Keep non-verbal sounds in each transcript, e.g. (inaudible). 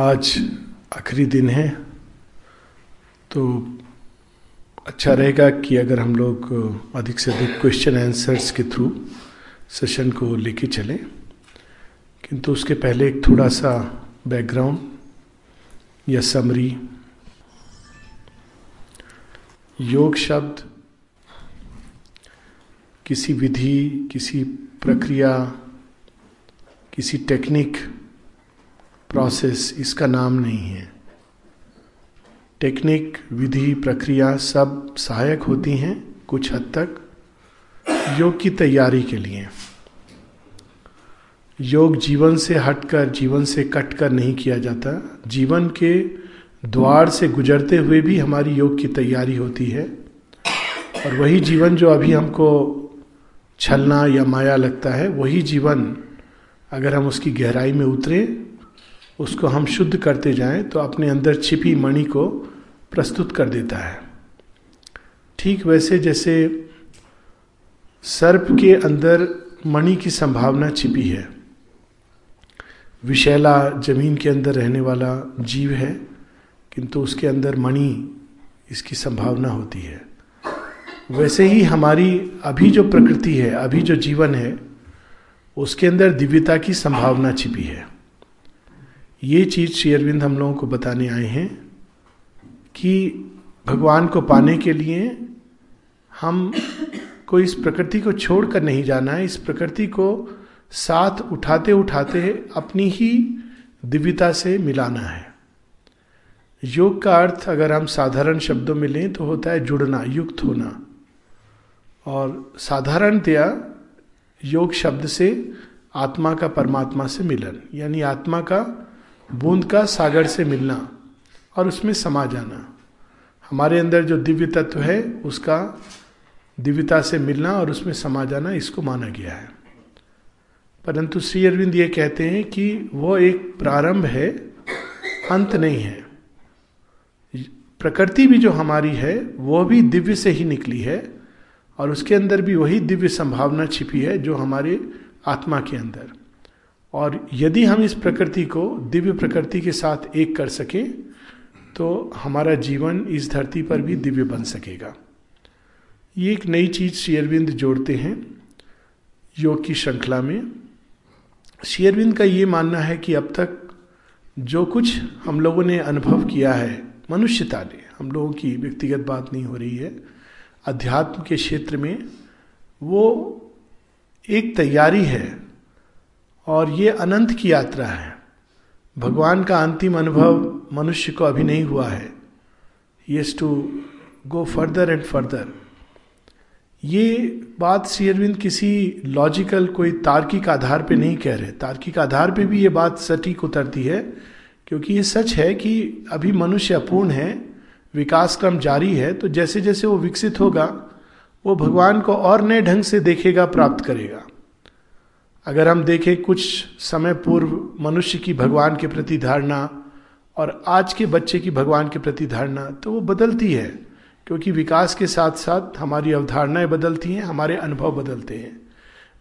आज आखिरी दिन है तो अच्छा रहेगा कि अगर हम लोग अधिक से अधिक क्वेश्चन आंसर्स के थ्रू सेशन को लेके चलें। किंतु उसके पहले एक थोड़ा सा बैकग्राउंड या समरी योग शब्द किसी विधि, किसी प्रक्रिया, किसी टेक्निक प्रोसेस इसका नाम नहीं है। टेक्निक विधि, प्रक्रिया सब सहायक होती हैं कुछ हद तक योग की तैयारी के लिए। योग जीवन से हटकर, जीवन से कटकर नहीं किया जाता। जीवन के द्वार से गुजरते हुए भी हमारी योग की तैयारी होती है। और वही जीवन जो अभी हमको छलना या माया लगता है, वही जीवन अगर हम उसकी गहराई में उतरे उसको हम शुद्ध करते जाएँ तो अपने अंदर छिपी मणि को प्रस्तुत कर देता है। ठीक वैसे जैसे सर्प के अंदर मणि की संभावना छिपी है। विशैला ज़मीन के अंदर रहने वाला जीव है, किंतु उसके अंदर मणि इसकी संभावना होती है। वैसे ही हमारी अभी जो प्रकृति है, अभी जो जीवन है, उसके अंदर दिव्यता की संभावना छिपी है। ये चीज़ श्री अरविंद हम लोगों को बताने आए हैं कि भगवान को पाने के लिए हम को इस प्रकृति को छोड़कर नहीं जाना है। इस प्रकृति को साथ उठाते उठाते अपनी ही दिव्यता से मिलाना है। योग का अर्थ अगर हम साधारण शब्दों में लें तो होता है जुड़ना, युक्त होना। और साधारणतया योग शब्द से आत्मा का परमात्मा से मिलन, यानी आत्मा का बूंद का सागर से मिलना और उसमें समा जाना। हमारे अंदर जो दिव्य तत्व है, उसका दिव्यता से मिलना और उसमें समा जाना, इसको माना गया है। परंतु श्री अरविंद ये कहते हैं कि वो एक प्रारंभ है, अंत नहीं है। प्रकृति भी जो हमारी है, वो भी दिव्य से ही निकली है और उसके अंदर भी वही दिव्य संभावना छिपी है जो हमारे आत्मा के अंदर। और यदि हम इस प्रकृति को दिव्य प्रकृति के साथ एक कर सकें तो हमारा जीवन इस धरती पर भी दिव्य बन सकेगा। ये एक नई चीज़ शेयरविंद जोड़ते हैं, योग की श्रृंखला में। शेयरविंद का ये मानना है कि अब तक जो कुछ हम लोगों ने अनुभव किया है, मनुष्यता ने, हम लोगों की व्यक्तिगत बात नहीं हो रही है, अध्यात्म के क्षेत्र में, वो एक तैयारी है और ये अनंत की यात्रा है। भगवान का अंतिम अनुभव मनुष्य को अभी नहीं हुआ है। Yes to go further and further ये बात श्री अरविंद किसी लॉजिकल कोई तार्किक आधार पे नहीं कह रहे। तार्किक आधार पे भी ये बात सटीक उतरती है, क्योंकि ये सच है कि अभी मनुष्य अपूर्ण है, विकास क्रम जारी है तो जैसे जैसे वो विकसित होगा, वो भगवान को और नए ढंग से देखेगा, प्राप्त करेगा। अगर हम देखें कुछ समय पूर्व मनुष्य की भगवान के प्रति धारणा और आज के बच्चे की भगवान के प्रति धारणा तो वो बदलती है, क्योंकि विकास के साथ साथ हमारी अवधारणाएँ बदलती हैं, हमारे अनुभव बदलते हैं।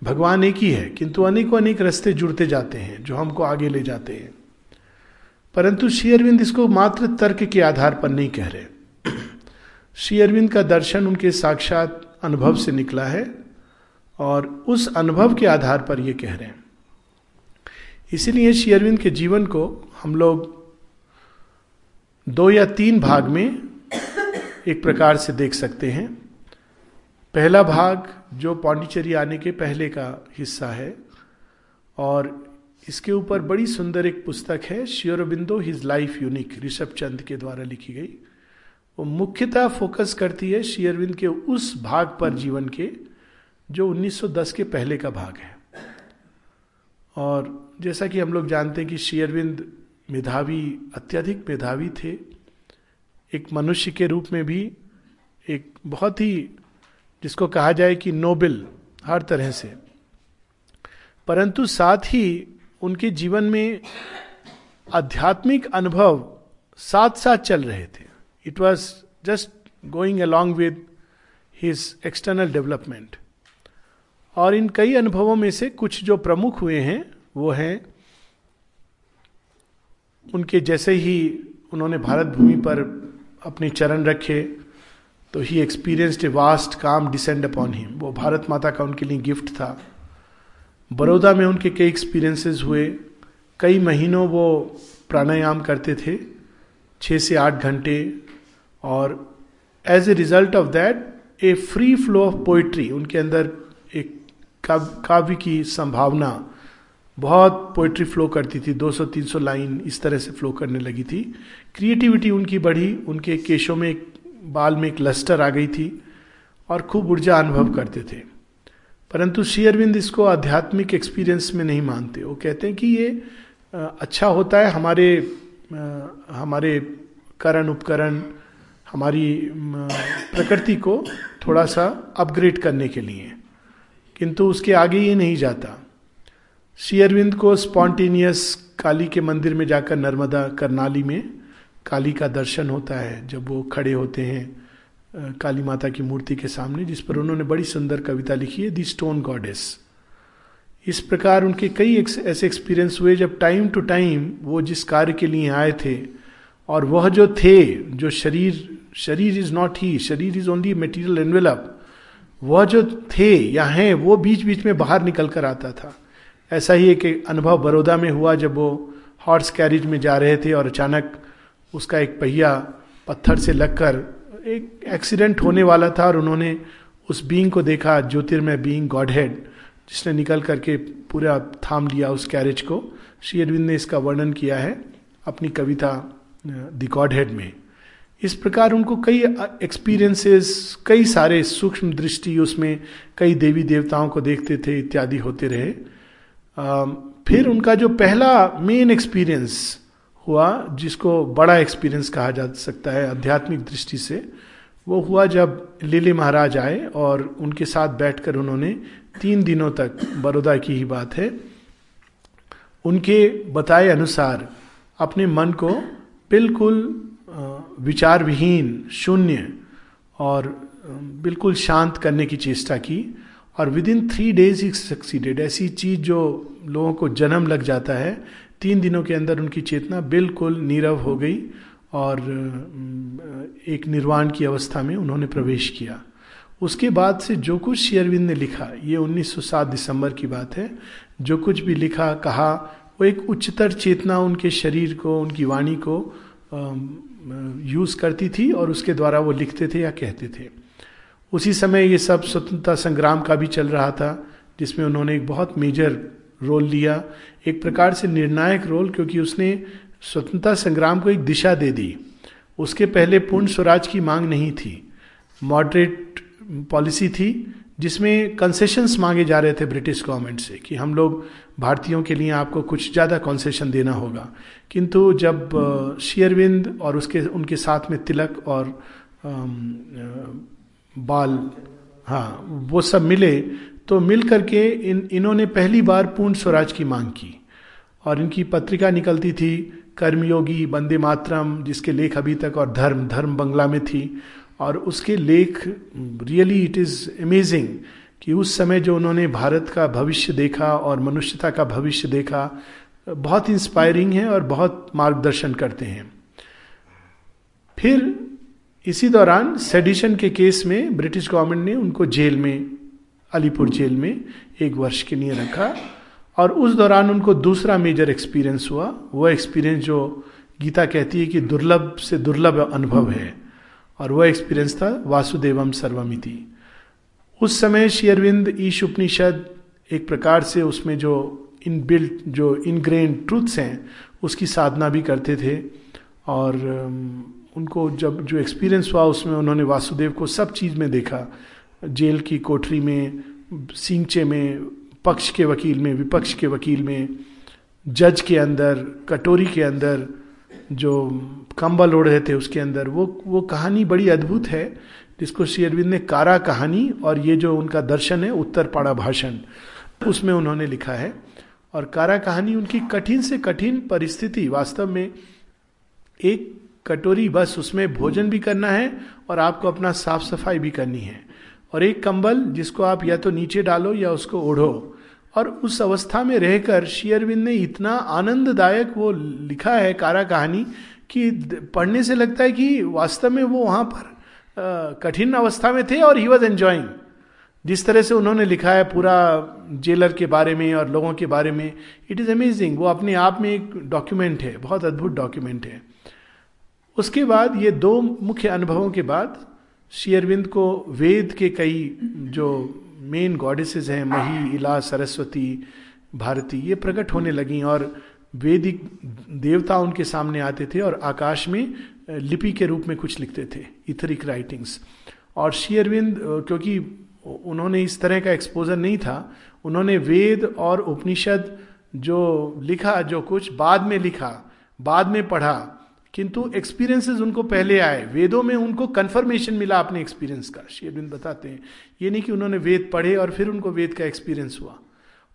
भगवान एक ही है, किंतु अनेकों अनेक रास्ते जुड़ते जाते हैं, जो हमको आगे ले जाते हैं। परंतु श्री अरविंद इसको मात्र तर्क के आधार पर नहीं कह रहे। (clears throat) श्री अरविंद का दर्शन उनके साक्षात अनुभव से निकला है। और उस अनुभव के आधार पर ये कह रहे हैं। इसीलिए श्री अरविंद के जीवन को हम लोग दो या तीन भाग में एक प्रकार से देख सकते हैं। पहला भाग जो पांडिचेरी आने के पहले का हिस्सा है और इसके ऊपर बड़ी सुंदर एक पुस्तक है Sri Aurobindo his life unique, Rishabh Chand के द्वारा लिखी गई। वो मुख्यतः फोकस करती है शेयरविंद के उस भाग पर जीवन के जो 1910 के पहले का भाग है। और जैसा कि हम लोग जानते हैं कि शेयरविंद मेधावी अत्यधिक मेधावी थे। एक मनुष्य के रूप में भी एक बहुत ही, जिसको कहा जाए कि नोबल हर तरह से। परंतु साथ ही उनके जीवन में आध्यात्मिक अनुभव साथ साथ चल रहे थे। It was just going along with his external development और इन कई अनुभवों में से कुछ जो प्रमुख हुए हैं, वो हैं, उनके जैसे ही उन्होंने भारत भूमि पर अपने चरण रखे तो ही experienced a vast calm descend upon him वो भारत माता का उनके लिए गिफ्ट था। बड़ौदा में उनके कई एक्सपीरियंसेस हुए। कई महीनों वो प्राणायाम करते थे छः से आठ घंटे। और as a result of that a free flow of poetry उनके अंदर काव्य की संभावना बहुत पोइट्री फ्लो करती थी 200-300 लाइन इस तरह से फ्लो करने लगी थी। क्रिएटिविटी उनकी बढ़ी, उनके केशों में एक, बाल में एक लस्टर आ गई थी और खूब ऊर्जा अनुभव करते थे। परंतु श्री अरविंद इसको आध्यात्मिक एक्सपीरियंस में नहीं मानते। वो कहते हैं कि ये अच्छा होता है, हमारे हमारे करण उपकरण, हमारी प्रकृति को थोड़ा सा अपग्रेड करने के लिए। किंतु उसके आगे ये नहीं जाता। श्री अरविंद को स्पॉन्टेनियस काली के मंदिर में जाकर नर्मदा करनाली में काली का दर्शन होता है, जब वो खड़े होते हैं काली माता की मूर्ति के सामने, जिस पर उन्होंने बड़ी सुंदर कविता लिखी है, दी स्टोन गॉडेस। इस प्रकार उनके कई ऐसे एक्सपीरियंस हुए, जब टाइम टू टाइम वो जिस कार्य के लिए आए थे, और वह जो थे, जो शरीर शरीर इज़ नॉट ही, शरीर इज़ ओनली मेटीरियल एनवेलप वह जो थे या हैं, वो बीच बीच में बाहर निकल कर आता था। ऐसा ही एक अनुभव बड़ौदा में हुआ जब वो हॉर्स कैरिज में जा रहे थे और अचानक उसका एक पहिया पत्थर से लगकर एक एक्सीडेंट होने वाला था और उन्होंने उस बींग को देखा, ज्योतिर्मय बींग गॉड हेड जिसने निकल करके पूरा थाम लिया उस कैरेज को। श्री अरविंद ने इसका वर्णन किया है अपनी कविता द गॉड हेड में। इस प्रकार उनको कई एक्सपीरियंसेस कई सारे सूक्ष्म दृष्टि उसमें कई देवी देवताओं को देखते थे, इत्यादि होते रहे। फिर उनका जो पहला मेन एक्सपीरियंस हुआ, जिसको बड़ा एक्सपीरियंस कहा जा सकता है आध्यात्मिक दृष्टि से, वो हुआ जब लिली महाराज आए और उनके साथ बैठकर उन्होंने तीन दिनों तक, बड़ौदा की ही बात है, उनके बताए अनुसार अपने मन को बिल्कुल विचार विहीन शून्य और बिल्कुल शांत करने की चेष्टा की और within three days he succeeded ऐसी चीज़ जो लोगों को जन्म लग जाता है, तीन दिनों के अंदर उनकी चेतना बिल्कुल नीरव हो गई और एक निर्वाण की अवस्था में उन्होंने प्रवेश किया। उसके बाद से जो कुछ शेयरविंद ने लिखा, ये 1907 दिसंबर की बात है, जो कुछ भी लिखा, कहा, वो एक उच्चतर चेतना उनके शरीर को, उनकी वाणी को यूज़ करती थी और उसके द्वारा वो लिखते थे या कहते थे। उसी समय ये सब स्वतंत्रता संग्राम का भी चल रहा था, जिसमें उन्होंने एक बहुत मेजर रोल लिया। एक प्रकार से निर्णायक रोल क्योंकि उसने स्वतंत्रता संग्राम को एक दिशा दे दी। उसके पहले पूर्ण स्वराज की मांग नहीं थी। मॉडरेट पॉलिसी थी, जिसमें कंसेशंस मांगे जा रहे थे ब्रिटिश गवर्नमेंट से, कि हम लोग भारतीयों के लिए आपको कुछ ज़्यादा कॉन्सेशन देना होगा। किंतु जब शेयरविंद और उसके, उनके साथ में तिलक और बाल हाँ वो सब मिले तो मिल करके इन, इन्होंने पहली बार पूर्ण स्वराज की मांग की। और इनकी पत्रिका निकलती थी, कर्मयोगी बंदे मातरम, जिसके लेख अभी तक और धर्म धर्म बंगला में थी। और उसके लेख, रियली इट इज़ अमेजिंग कि उस समय जो उन्होंने भारत का भविष्य देखा और मनुष्यता का भविष्य देखा, बहुत इंस्पायरिंग है और बहुत मार्गदर्शन करते हैं। फिर इसी दौरान सेडिशन के केस में ब्रिटिश गवर्नमेंट ने उनको जेल में, अलीपुर जेल में एक वर्ष के लिए रखा और उस दौरान उनको दूसरा मेजर एक्सपीरियंस हुआ। वो एक्सपीरियंस जो गीता कहती है कि दुर्लभ से दुर्लभ अनुभव है और वह एक्सपीरियंस था वासुदेवम सर्वमिति। उस समय शेयरविंद ईश उपनिषद एक प्रकार से उसमें जो इन बिल्ट जो इनग्रेन ट्रूथ्स हैं, उसकी साधना भी करते थे। और उनको जब जो एक्सपीरियंस हुआ, उसमें उन्होंने वासुदेव को सब चीज़ में देखा। जेल की कोठरी में, सिंचे में, पक्ष के वकील में, विपक्ष के वकील में, जज के अंदर, कटोरी के अंदर, जो कंबल ओढ़ रहे थे उसके अंदर, वो वो कहानी बड़ी अद्भुत है। जिसको श्री अरविंद ने कारा कहानी और ये जो उनका दर्शन है उत्तर पाड़ा भाषण, उसमें उन्होंने लिखा है। और कारा कहानी उनकी कठिन से कठिन परिस्थिति, वास्तव में एक कटोरी बस, उसमें भोजन भी करना है और आपको अपना साफ़ सफ़ाई भी करनी है। और एक कंबल, जिसको आप या तो नीचे डालो या उसको ओढ़ो। और उस अवस्था में रहकर शेयरविंद ने इतना आनंददायक वो लिखा है कारा कहानी कि पढ़ने से लगता है कि वास्तव में वो वहाँ पर कठिन अवस्था में थे और ही वॉज़ एंजॉइंग जिस तरह से उन्होंने लिखा है पूरा जेलर के बारे में और लोगों के बारे में इट इज़ अमेजिंग वो अपने आप में एक डॉक्यूमेंट है, बहुत अद्भुत डॉक्यूमेंट है। उसके बाद ये दो मुख्य अनुभवों के बाद शेयरविंद को वेद के कई जो मेन गॉडेसेस हैं, मही, इला, सरस्वती, भारती, ये प्रकट होने लगी और वेदिक देवता उनके सामने आते थे और आकाश में लिपि के रूप में कुछ लिखते थे, इथरिक राइटिंग्स और शेयरविंद क्योंकि उन्होंने इस तरह का एक्सपोजर नहीं था, उन्होंने वेद और उपनिषद जो लिखा, जो कुछ बाद में लिखा, बाद में पढ़ा, किंतु एक्सपीरियंसेस उनको पहले आए। वेदों में उनको कंफर्मेशन मिला अपने एक्सपीरियंस का। शेरविंद बताते हैं, ये नहीं कि उन्होंने वेद पढ़े और फिर उनको वेद का एक्सपीरियंस हुआ।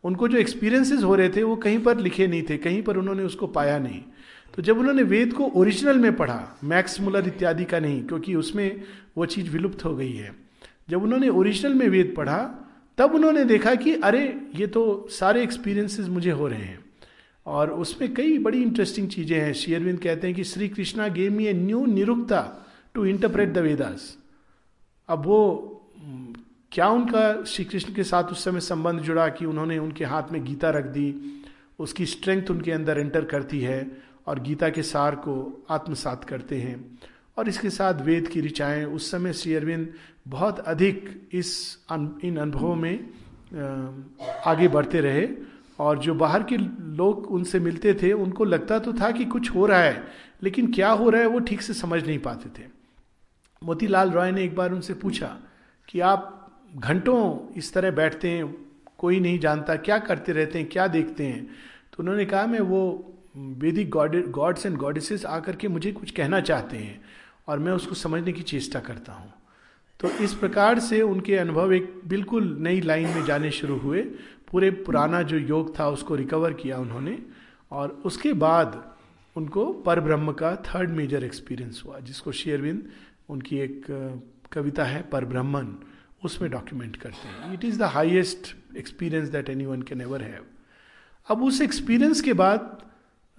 उनको जो एक्सपीरियंसेस हो रहे थे, वो कहीं पर लिखे नहीं थे, कहीं पर उन्होंने उसको पाया नहीं। तो जब उन्होंने वेद को ओरिजिनल में पढ़ा, मैक्स मुलर इत्यादि का नहीं, क्योंकि उसमें वो चीज़ विलुप्त हो गई है। जब उन्होंने ओरिजिनल में वेद पढ़ा, तब उन्होंने देखा कि, अरे, ये तो सारे एक्सपीरियंसेस मुझे हो रहे हैं। और उसमें कई बड़ी इंटरेस्टिंग चीज़ें हैं। शेयरविंद कहते हैं कि Shri Krishna gave me a new Nirukta to interpret the Vedas अब वो क्या उनका श्री कृष्ण के साथ उस समय संबंध जुड़ा कि उन्होंने उनके हाथ में गीता रख दी, उसकी स्ट्रेंथ उनके अंदर एंटर करती है। और गीता के सार को आत्मसात करते हैं। और इसके साथ वेद की ऋचाएँ उस समय श्री अरविंद बहुत अधिक इस इन अनुभवों में आगे बढ़ते रहे। और जो बाहर के लोग उनसे मिलते थे, उनको लगता तो था कि कुछ हो रहा है, लेकिन क्या हो रहा है वो ठीक से समझ नहीं पाते थे। मोतीलाल रॉय ने एक बार उनसे पूछा कि आप घंटों इस तरह बैठते हैं, कोई नहीं जानता, क्या करते रहते हैं, क्या देखते हैं? तो उन्होंने कहा, मैं वो वेदिक गॉड्स एंड गॉडेसेस आकर के मुझे कुछ कहना चाहते हैं और मैं उसको समझने की चेष्टा करता हूँ। तो इस प्रकार से उनके अनुभव एक बिल्कुल नई लाइन में जाने शुरू हुए। पूरे पुराना जो योग था उसको रिकवर किया उन्होंने और उसके बाद उनको पर ब्रह्म का थर्ड मेजर एक्सपीरियंस हुआ, जिसको शेयरविंद उनकी एक कविता है पर ब्रह्मन उसमें डॉक्यूमेंट करते हैं। It is the highest experience that anyone can ever have अब उस एक्सपीरियंस के बाद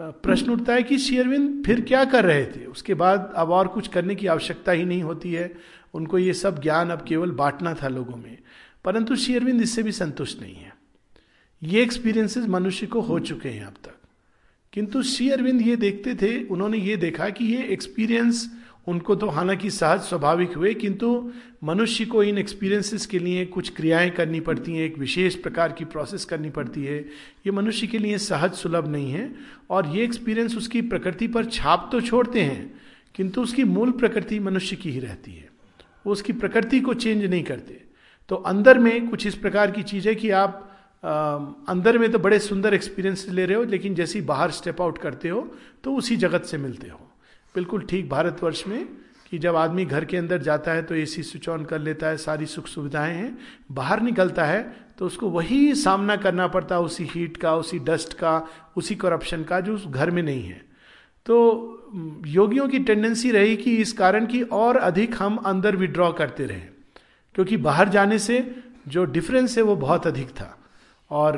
प्रश्न उठता है कि शेयरविंद फिर क्या कर रहे थे? उसके बाद अब और कुछ करने की आवश्यकता ही नहीं होती है। उनको ये सब ज्ञान अब केवल बांटना था लोगों में। परंतु शेयरविंद इससे भी संतुष्ट नहीं है। ये एक्सपीरियंसेस मनुष्य को हो चुके हैं अब तक। किंतु श्री अरविंद ये देखते थे, उन्होंने ये देखा कि ये एक्सपीरियंस उनको तो हालाँकि सहज स्वाभाविक हुए किंतु मनुष्य को इन एक्सपीरियंसेस के लिए कुछ क्रियाएँ करनी पड़ती हैं एक विशेष प्रकार की प्रोसेस करनी पड़ती है। ये मनुष्य के लिए सहज सुलभ नहीं है और ये एक्सपीरियंस उसकी प्रकृति पर छाप तो छोड़ते हैं किंतु उसकी मूल प्रकृति मनुष्य की ही रहती है। वो उसकी प्रकृति को चेंज नहीं करते। तो अंदर में कुछ इस प्रकार की चीज़ है कि आप आ, अंदर में तो बड़े सुंदर एक्सपीरियंस ले रहे हो लेकिन जैसे ही बाहर स्टेप आउट करते हो तो उसी जगत से मिलते हो। बिल्कुल ठीक भारतवर्ष में कि जब आदमी घर के अंदर जाता है तो एसी स्विच ऑन कर लेता है, सारी सुख सुविधाएँ हैं, बाहर निकलता है तो उसको वही सामना करना पड़ता है उसी हीट का, उसी डस्ट का, उसी करप्शन का जो उस घर में नहीं है। तो योगियों की टेंडेंसी रही कि इस कारण की और अधिक हम अंदर विड्रॉ करते रहे, क्योंकि बाहर जाने से जो डिफरेंस है वो बहुत अधिक था। और,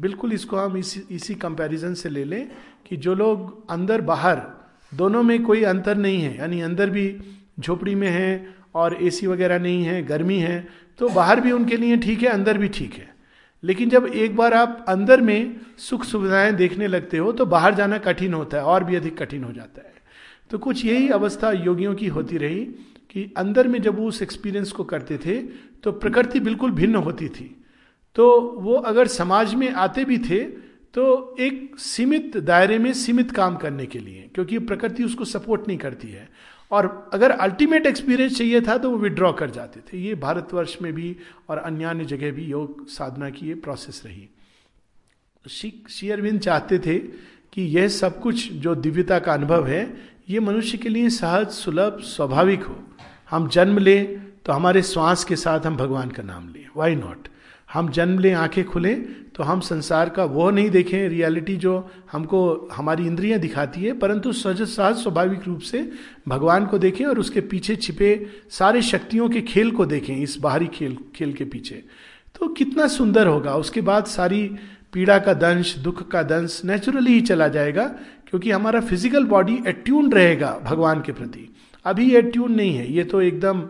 बिल्कुल इसको हम इसी इसी कंपैरिजन से ले लें कि जो लोग अंदर बाहर दोनों में कोई अंतर नहीं है, यानी अंदर भी झोपड़ी में है और एसी वगैरह नहीं है, गर्मी है तो बाहर भी उनके लिए ठीक है, अंदर भी ठीक है। लेकिन जब एक बार आप अंदर में सुख सुविधाएँ देखने लगते हो तो बाहर जाना कठिन होता है, और भी अधिक कठिन हो जाता है। तो कुछ यही अवस्था योगियों की होती रही कि अंदर में जब वो उस एक्सपीरियंस को करते थे तो प्रकृति बिल्कुल भिन्न होती थी। तो वो अगर समाज में आते भी थे तो एक सीमित दायरे में सीमित काम करने के लिए, क्योंकि प्रकृति उसको सपोर्ट नहीं करती है। और अगर अल्टीमेट एक्सपीरियंस चाहिए था तो वो विड्रॉ कर जाते थे। ये भारतवर्ष में भी और अन्य अन्य जगह भी योग साधना की ये प्रोसेस रही। शेयरविंद चाहते थे कि यह सब कुछ जो दिव्यता का अनुभव है, ये मनुष्य के लिए सहज, सुलभ, स्वाभाविक हो। हम जन्म लें तो हमारे श्वास के साथ हम भगवान का नाम लें। वाई नॉट हम जन्म लें, आँखें खुलें तो हम संसार का वो नहीं देखें रियलिटी जो हमको, हमारी इंद्रियाँ दिखाती है, परंतु सहज सहज स्वाभाविक रूप से भगवान को देखें और उसके पीछे छिपे सारे शक्तियों के खेल को देखें, इस बाहरी खेल खेल के पीछे। तो कितना सुंदर होगा। उसके बाद सारी पीड़ा का दंश, दुख का दंश नेचुरली ही चला जाएगा, क्योंकि हमारा फ़िज़िकल बॉडी एट्यून रहेगा भगवान के प्रति। अभी ये एट्यून नहीं है, ये तो एकदम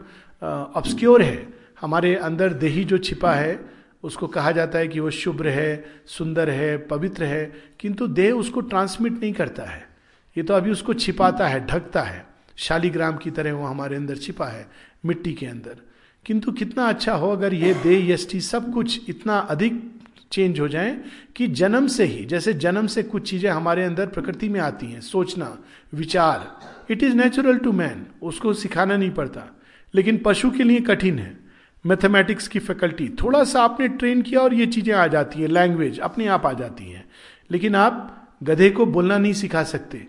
ऑब्सक्योर है। हमारे अंदर देही जो छिपा है उसको कहा जाता है कि वो शुभ्र है, सुंदर है, पवित्र है, किंतु देह उसको ट्रांसमिट नहीं करता है। ये तो अभी उसको छिपाता है, ढकता है। शालीग्राम की तरह वो हमारे अंदर छिपा है, मिट्टी के अंदर। किंतु कितना अच्छा हो अगर ये देह यष्टि सब कुछ इतना अधिक चेंज हो जाए कि जन्म से ही, जैसे जन्म से कुछ चीज़ें हमारे अंदर प्रकृति में आती हैं, सोचना, विचार it is natural to man उसको सिखाना नहीं पड़ता। लेकिन पशु के लिए कठिन है। मैथमेटिक्स की फैकल्टी थोड़ा सा आपने ट्रेन किया और ये चीज़ें आ जाती हैं लैंग्वेज अपने आप आ जाती हैं। लेकिन आप गधे को बोलना नहीं सिखा सकते।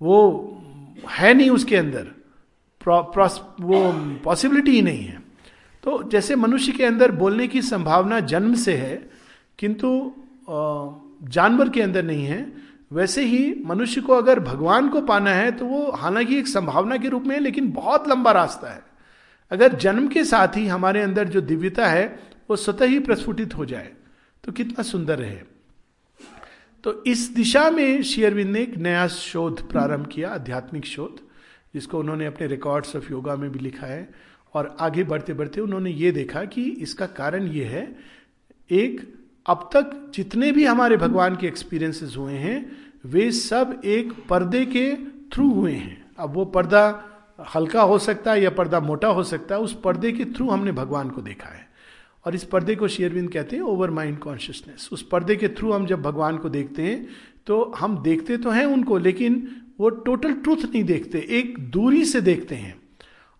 वो है नहीं उसके अंदर। वो पॉसिबिलिटी ही नहीं है। तो जैसे मनुष्य के अंदर बोलने की संभावना जन्म से है, किंतु जानवर के अंदर नहीं है, वैसे ही मनुष्य को अगर भगवान को पाना है तो वो हालाँकि एक संभावना के रूप में है, लेकिन बहुत लंबा रास्ता है। अगर जन्म के साथ ही हमारे अंदर जो दिव्यता है, वो स्वतः ही प्रस्फुटित हो जाए तो कितना सुंदर रहे तो इस दिशा में शेयरविंद ने एक नया शोध प्रारंभ किया, आध्यात्मिक शोध, जिसको उन्होंने अपने रिकॉर्ड्स ऑफ़ योगा में भी लिखा है, और आगे बढ़ते बढ़ते उन्होंने ये देखा कि इसका कारण ये है, एक, अब तक जितने भी हमारे भगवान के एक्सपीरियंसेस हुए हैं, वे सब एक पर्दे के थ्रू हुए हैं। अब वो पर्दा हल्का हो सकता है या पर्दा मोटा हो सकता है, उस पर्दे के थ्रू हमने भगवान को देखा है। और इस पर्दे को शेयरविंद कहते हैं ओवर माइंड कॉन्शियसनेस उस पर्दे के थ्रू हम जब भगवान को देखते हैं तो हम देखते तो हैं उनको, लेकिन वो टोटल ट्रूथ नहीं देखते, एक दूरी से देखते हैं।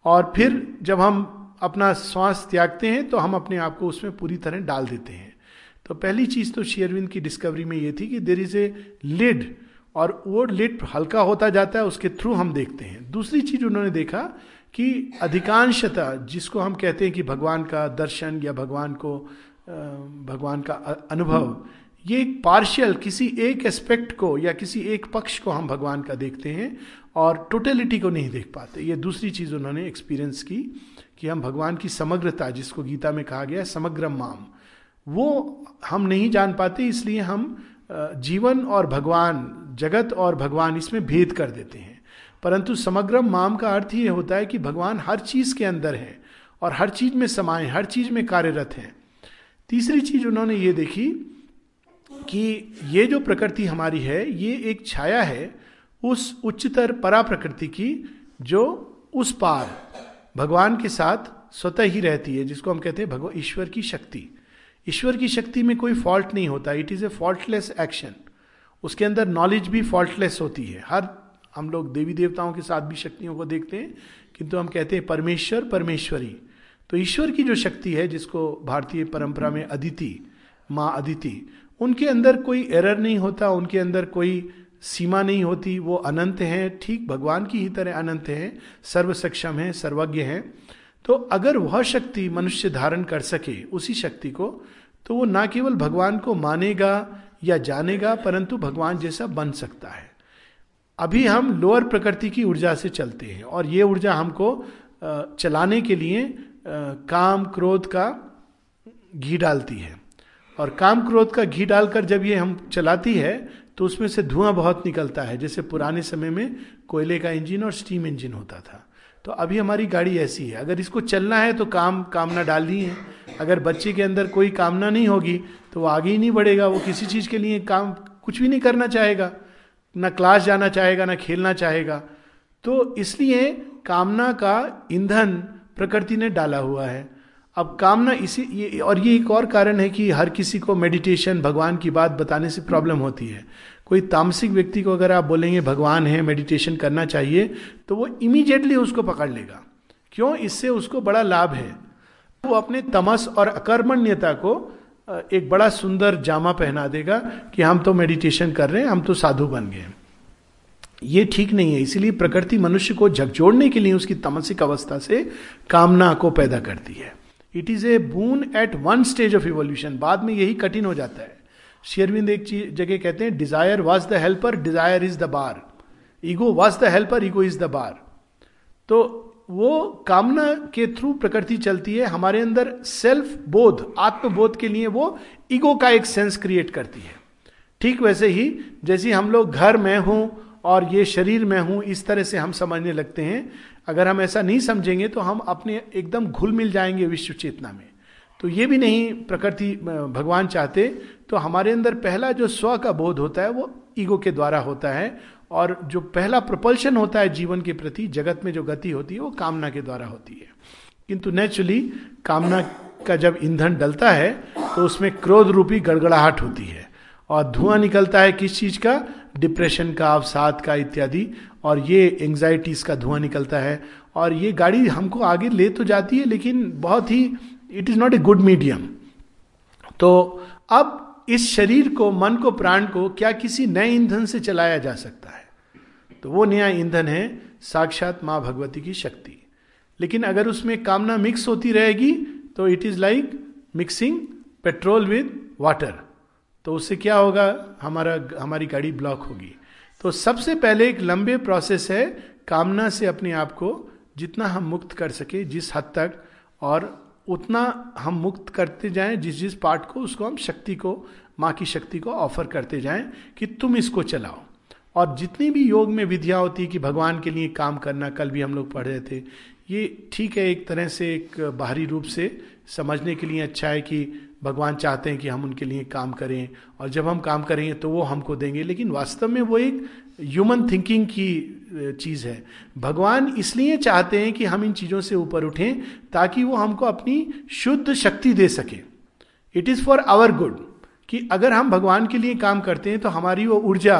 और फिर जब हम अपना श्वास त्यागते हैं तो हम अपने आप को उसमें पूरी तरह डाल देते हैं। तो पहली चीज़ तो शेयरविंद की डिस्कवरी में ये थी कि देर इज़ ए लिड और वो लिट हल्का होता जाता है, उसके थ्रू हम देखते हैं। दूसरी चीज़ उन्होंने देखा कि अधिकांशता जिसको हम कहते हैं कि भगवान का दर्शन या भगवान को भगवान का अनुभव, ये एक पार्शियल किसी एक एस्पेक्ट को या किसी एक पक्ष को हम भगवान का देखते हैं और टोटलिटी को नहीं देख पाते। ये दूसरी चीज़ उन्होंने एक्सपीरियंस की कि हम भगवान की समग्रता, जिसको गीता में कहा गया समग्र माम, वो हम नहीं जान पाते, इसलिए हम जीवन और भगवान जगत और भगवान इसमें भेद कर देते हैं। परंतु समग्र माम का अर्थ ये होता है कि भगवान हर चीज़ के अंदर है और हर चीज़ में समाये, हर चीज़ में कार्यरत है। तीसरी चीज़ उन्होंने ये देखी कि ये जो प्रकृति हमारी है, ये एक छाया है उस उच्चतर परा प्रकृति की, जो उस पार भगवान के साथ स्वतः ही रहती है, जिसको हम कहते हैं भगवान ईश्वर की शक्ति। ईश्वर की शक्ति में कोई फॉल्ट नहीं होता। It is a faultless action उसके अंदर नॉलेज भी फॉल्टलेस होती है। हर, हम लोग देवी देवताओं के साथ भी शक्तियों को देखते हैं, किंतु हम कहते हैं परमेश्वर, परमेश्वरी। तो ईश्वर की जो शक्ति है, जिसको भारतीय परंपरा में अदिति, माँ अदिति, उनके अंदर कोई एरर नहीं होता, उनके अंदर कोई सीमा नहीं होती, वो अनंत हैं। ठीक, भगवान की ही तरह अनंत हैं सर्व सक्षम हैं, सर्वज्ञ हैं। तो अगर वह शक्ति मनुष्य धारण कर सके, उसी शक्ति को तो वो ना केवल भगवान को मानेगा या जानेगा, परंतु भगवान जैसा बन सकता है। अभी हम लोअर प्रकृति की ऊर्जा से चलते हैं और ये ऊर्जा हमको चलाने के लिए काम क्रोध का घी डालती है। और काम क्रोध का घी डालकर जब ये हम चलाती है तो उसमें से धुआँ बहुत निकलता है, जैसे पुराने समय में कोयले का इंजन और स्टीम इंजन होता था। तो अभी हमारी गाड़ी ऐसी है। अगर इसको चलना है तो काम, कामना डालनी है। अगर बच्चे के अंदर कोई कामना नहीं होगी तो वो आगे ही नहीं बढ़ेगा। वो किसी चीज़ के लिए काम कुछ भी नहीं करना चाहेगा। ना क्लास जाना चाहेगा, ना खेलना चाहेगा। तो इसलिए कामना का ईंधन प्रकृति ने डाला हुआ है। अब कामना इसी, ये, और ये एक और कारण है कि हर किसी को मेडिटेशन भगवान की बात बताने से प्रॉब्लम होती है। कोई तामसिक व्यक्ति को अगर आप बोलेंगे, भगवान है मेडिटेशन करना चाहिए तो वो इमीडिएटली उसको पकड़ लेगा। क्यों? इससे उसको बड़ा लाभ है। वो अपने तमस और अकर्मण्यता को एक बड़ा सुंदर जामा पहना देगा कि हम तो मेडिटेशन कर रहे हैं, हम तो साधु बन गए ये ठीक नहीं है। इसीलिए प्रकृति मनुष्य को झकझोड़ने के लिए उसकी तमसिक अवस्था से कामना को पैदा करती है। It is a boon at one stage of evolution बाद में यही कठिन हो जाता है। शेरविंद एक चीज़ जगह कहते हैं desire was the helper desire is the bar ego was the helper ego is the bar तो वो कामना के थ्रू प्रकृति चलती है, हमारे अंदर सेल्फ बोध आत्मबोध के लिए वो ईगो का एक सेंस क्रिएट करती है। ठीक वैसे ही, जैसे हम लोग घर में हूँ और ये शरीर में हूँ, इस तरह से हम समझने लगते हैं। अगर हम ऐसा नहीं समझेंगे तो हम अपने एकदम घुल मिल जाएँगे विश्व चेतना में। तो ये भी नहीं प्रकृति भगवान चाहते तो हमारे अंदर पहला जो स्व का बोध होता है, वो ईगो के द्वारा होता है, और जो पहला प्रपल्शन होता है जीवन के प्रति, जगत में जो गति होती है, वो कामना के द्वारा होती है। किंतु नेचुरली कामना का जब ईंधन डलता है तो उसमें क्रोध रूपी गड़गड़ाहट होती है, और धुआँ निकलता है किस चीज़ का? डिप्रेशन का, अवसाद का इत्यादि, और ये एंग्जाइटीज का धुआँ निकलता है, और ये गाड़ी हमको आगे ले तो जाती है, लेकिन बहुत ही it is not a good medium तो अब इस शरीर को, मन को, प्राण को क्या किसी नए ईंधन से चलाया जा सकता है? तो वो नया ईंधन है, साक्षात माँ भगवती की शक्ति। लेकिन अगर उसमें कामना मिक्स होती रहेगी तो it is like mixing petrol with water तो उससे क्या होगा? हमारा, हमारी गाड़ी ब्लॉक होगी। तो सबसे पहले एक लंबे प्रोसेस है कामना से अपने आप को जितना हम मुक्त कर सके, जिस हद तक और उतना हम मुक्त करते जाएँ, जिस जिस पार्ट को, उसको हम शक्ति को, माँ की शक्ति को ऑफ़र करते जाएँ कि तुम इसको चलाओ। और जितनी भी योग में विधियाँ होती कि भगवान के लिए काम करना, कल भी हम लोग पढ़ रहे थे, ये ठीक है, एक तरह से एक बाहरी रूप से समझने के लिए अच्छा है कि भगवान चाहते हैं कि हम उनके लिए काम करें। और जब हम काम करेंगे तो वो हमको देंगे, लेकिन वास्तव में वो एक ह्यूमन थिंकिंग की चीज़ है। भगवान इसलिए चाहते हैं कि हम इन चीज़ों से ऊपर उठें ताकि वो हमको अपनी शुद्ध शक्ति दे सके। It is for our good कि अगर हम भगवान के लिए काम करते हैं तो हमारी वो ऊर्जा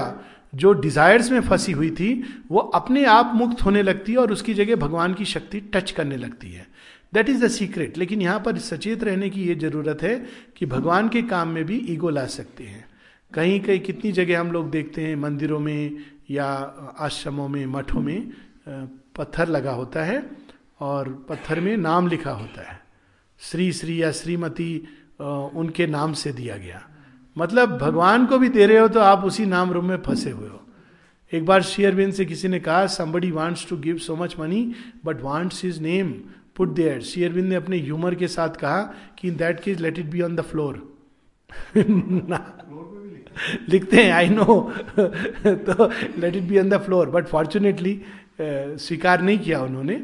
जो डिजायर्स में फंसी हुई थी, वो अपने आप मुक्त होने लगती है और उसकी जगह भगवान की शक्ति टच करने लगती है। दैट इज़ द सीक्रेट लेकिन यहाँ पर सचेत रहने की यह ज़रूरत है कि भगवान के काम में भी ईगो ला सकते हैं। कहीं कहीं कितनी जगह हम लोग देखते हैं, मंदिरों में या आश्रमों में, मठों में पत्थर लगा होता है और पत्थर में नाम लिखा होता है। श्री श्री या श्रीमती उनके नाम से दिया गया। मतलब भगवान को भी दे रहे हो तो आप उसी नाम रूम में फंसे हुए हो। एक बार शेयरबिन से किसी ने कहा somebody wants to give so much money but wants his name put there Sri Aurobindo ने अपने ह्यूमर के साथ कहा कि in that case let it be on the floor लिखते हैं आई नो (laughs) तो let it be on the floor but fortunately स्वीकार नहीं किया उन्होंने.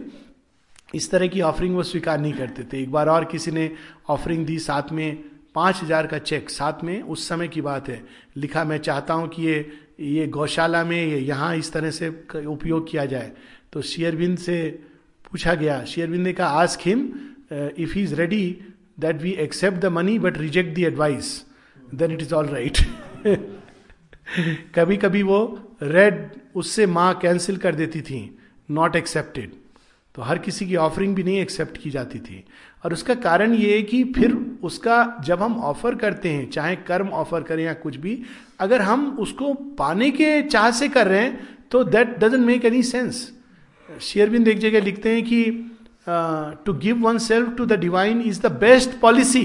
इस तरह की ऑफरिंग वो स्वीकार नहीं करते थे. एक बार और किसी ने ऑफरिंग दी, साथ में पाँच हज़ार का चेक साथ में उस समय की बात है. लिखा, मैं चाहता हूँ कि ये ये गौशाला में, ये यहाँ इस तरह से उपयोग किया जाए. तो शेयरबिंद से पूछा गया. शेयरबिंद ने कहा ask him if he is ready that we accept the money but reject the advice then it is all right कभी कभी वो रेड उससे माँ कैंसिल कर देती थी नॉट एक्सेप्टेड तो हर किसी की ऑफरिंग भी नहीं एक्सेप्ट की जाती थी। और उसका कारण ये है कि फिर उसका जब हम ऑफ़र करते हैं, चाहे कर्म ऑफ़र करें या कुछ भी, अगर हम उसको पाने के चाह से कर रहे हैं तो that doesn't make any sense Sri Aurobindo एक जगह लिखते हैं कि to give oneself to the divine is the best policy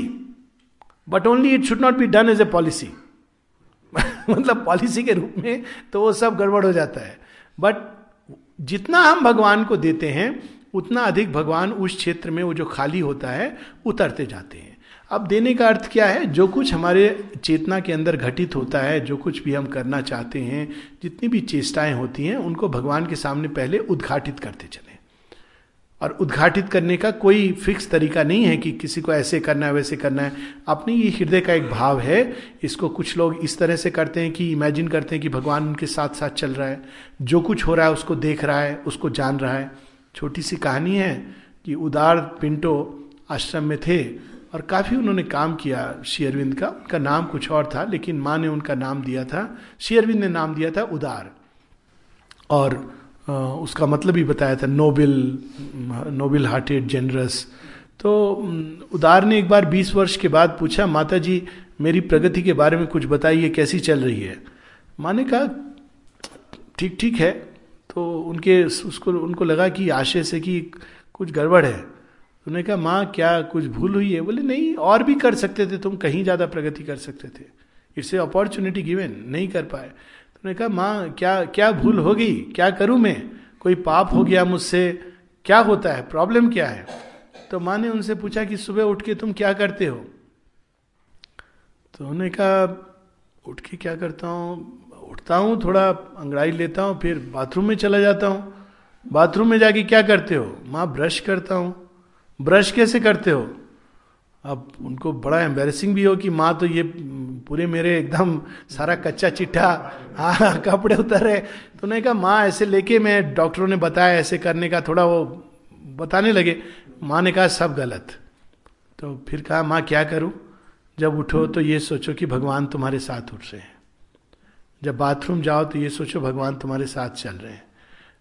but only it should not be done as a policy मतलब पॉलिसी के रूप में तो वो सब गड़बड़ हो जाता है। बट जितना हम भगवान को देते हैं, उतना अधिक भगवान उस क्षेत्र में वो जो खाली होता है, उतरते जाते हैं। अब देने का अर्थ क्या है? जो कुछ हमारे चेतना के अंदर घटित होता है, जो कुछ भी हम करना चाहते हैं, जितनी भी चेष्टाएँ होती हैं, उनको भगवान के सामने पहले उद्घाटित करते चले। और उद्घाटित करने का कोई फिक्स तरीका नहीं है कि किसी को ऐसे करना है, वैसे करना है। अपनी ये हृदय का एक भाव है। इसको कुछ लोग इस तरह से करते हैं कि इमेजिन करते हैं कि भगवान उनके साथ साथ चल रहा है। जो कुछ हो रहा है उसको देख रहा है, उसको जान रहा है। छोटी सी कहानी है कि उदार पिंटो आश्रम में थे और काफ़ी उन्होंने काम किया शेयरविंद का। उनका नाम कुछ और था, लेकिन माँ ने उनका नाम दिया था। शेयरविंद ने नाम दिया था उदार। और उसका मतलब ही बताया था नोबल नोबल हार्टेड जेनरस तो उदार ने एक बार 20 वर्ष के बाद पूछा माता जी मेरी प्रगति के बारे में कुछ बताइए, कैसी चल रही है? माँ ने कहा, ठीक ठीक है। तो उनके, उसको, उनको लगा कि आशय से कि कुछ गड़बड़ है। उन्होंने कहा, माँ, क्या कुछ भूल हुई है? बोले, नहीं, और भी कर सकते थे, तुम कहीं ज़्यादा प्रगति कर सकते थे। इट्स ए अपॉर्चुनिटी गिवन नहीं कर पाए। उन्होंने कहा, माँ, क्या क्या भूल होगी? क्या करूँ मैं? कोई पाप हो गया मुझसे? क्या होता है? प्रॉब्लम क्या है? तो माँ ने उनसे पूछा कि, सुबह उठ के तुम क्या करते हो? तो उन्होंने कहा, उठ के क्या करता हूँ? उठता हूँ, थोड़ा अंगड़ाई लेता हूँ, फिर बाथरूम में चला जाता हूँ। बाथरूम में जाके क्या करते हो? माँ, ब्रश करता हूँ। ब्रश कैसे करते हो? अब उनको बड़ा एम्बेरसिंग भी हो कि माँ तो ये पूरे मेरे एकदम सारा कच्चा चिट्ठा हाँ कपड़े उतर तो उन्होंने कहा, माँ, ऐसे लेके मैं डॉक्टरों ने बताया, ऐसे करने का थोड़ा वो बताने लगे। माँ ने कहा, सब गलत। तो फिर कहा, माँ, क्या करूँ? जब उठो तो ये सोचो कि भगवान तुम्हारे साथ उठ रहे हैं। जब बाथरूम जाओ तो ये सोचो भगवान तुम्हारे साथ चल रहे हैं।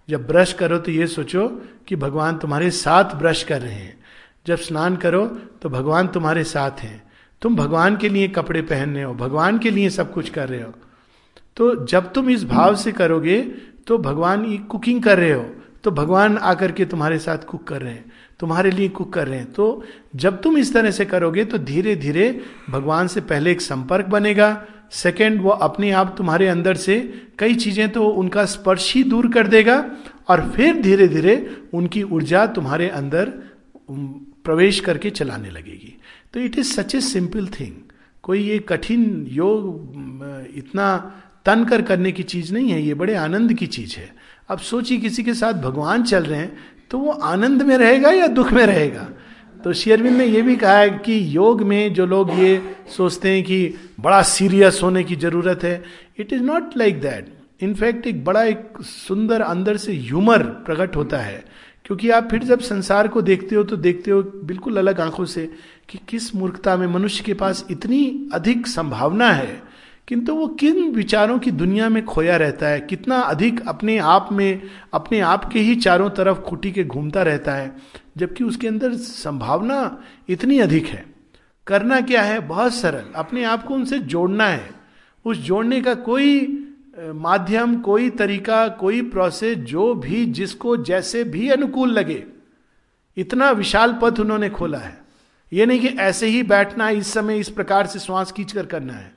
जब ब्रश करो तो ये सोचो कि भगवान तुम्हारे साथ ब्रश कर रहे हैं। जब स्नान करो तो भगवान तुम्हारे साथ हैं। तुम भगवान के लिए कपड़े पहन रहे हो, भगवान के लिए सब कुछ कर रहे हो। तो जब तुम इस भाव से करोगे तो भगवान ये कुकिंग कर रहे हो तो भगवान आकर के तुम्हारे साथ कुक कर रहे हैं, तुम्हारे लिए कुक कर रहे हैं। तो जब तुम इस तरह से करोगे तो धीरे धीरे भगवान से पहले एक संपर्क बनेगा सेकंड वो अपने आप तुम्हारे अंदर से कई चीज़ें तो उनका स्पर्श ही दूर कर देगा, और फिर धीरे धीरे उनकी ऊर्जा तुम्हारे अंदर प्रवेश करके चलाने लगेगी। तो it is such a simple thing कोई ये कठिन योग इतना तन कर करने की चीज़ नहीं है, ये बड़े आनंद की चीज़ है। अब सोचिए, किसी के साथ भगवान चल रहे हैं तो वो आनंद में रहेगा या दुख में रहेगा? तो शेयरविंद ने यह भी कहा है कि योग में जो लोग ये सोचते हैं कि बड़ा सीरियस होने की ज़रूरत है it is not like that in fact एक बड़ा, एक सुंदर अंदर से ह्यूमर प्रकट होता है। क्योंकि आप फिर जब संसार को देखते हो तो देखते हो बिल्कुल अलग आँखों से कि किस मूर्खता में मनुष्य के पास इतनी अधिक संभावना है। किंतु वो किन विचारों की दुनिया में खोया रहता है? कितना अधिक अपने आप में, अपने आप के ही चारों तरफ़ खुटी के घूमता रहता है, जबकि उसके अंदर संभावना इतनी अधिक है। करना क्या है? बहुत सरल। अपने आप को उनसे जोड़ना है। उस जोड़ने का कोई माध्यम, कोई तरीका, कोई प्रोसेस जो भी, जिसको जैसे भी अनुकूल लगे, इतना विशाल पथ उन्होंने खोला है। ये नहीं कि ऐसे ही बैठना, इस समय इस प्रकार से श्वास खींच कर करना है।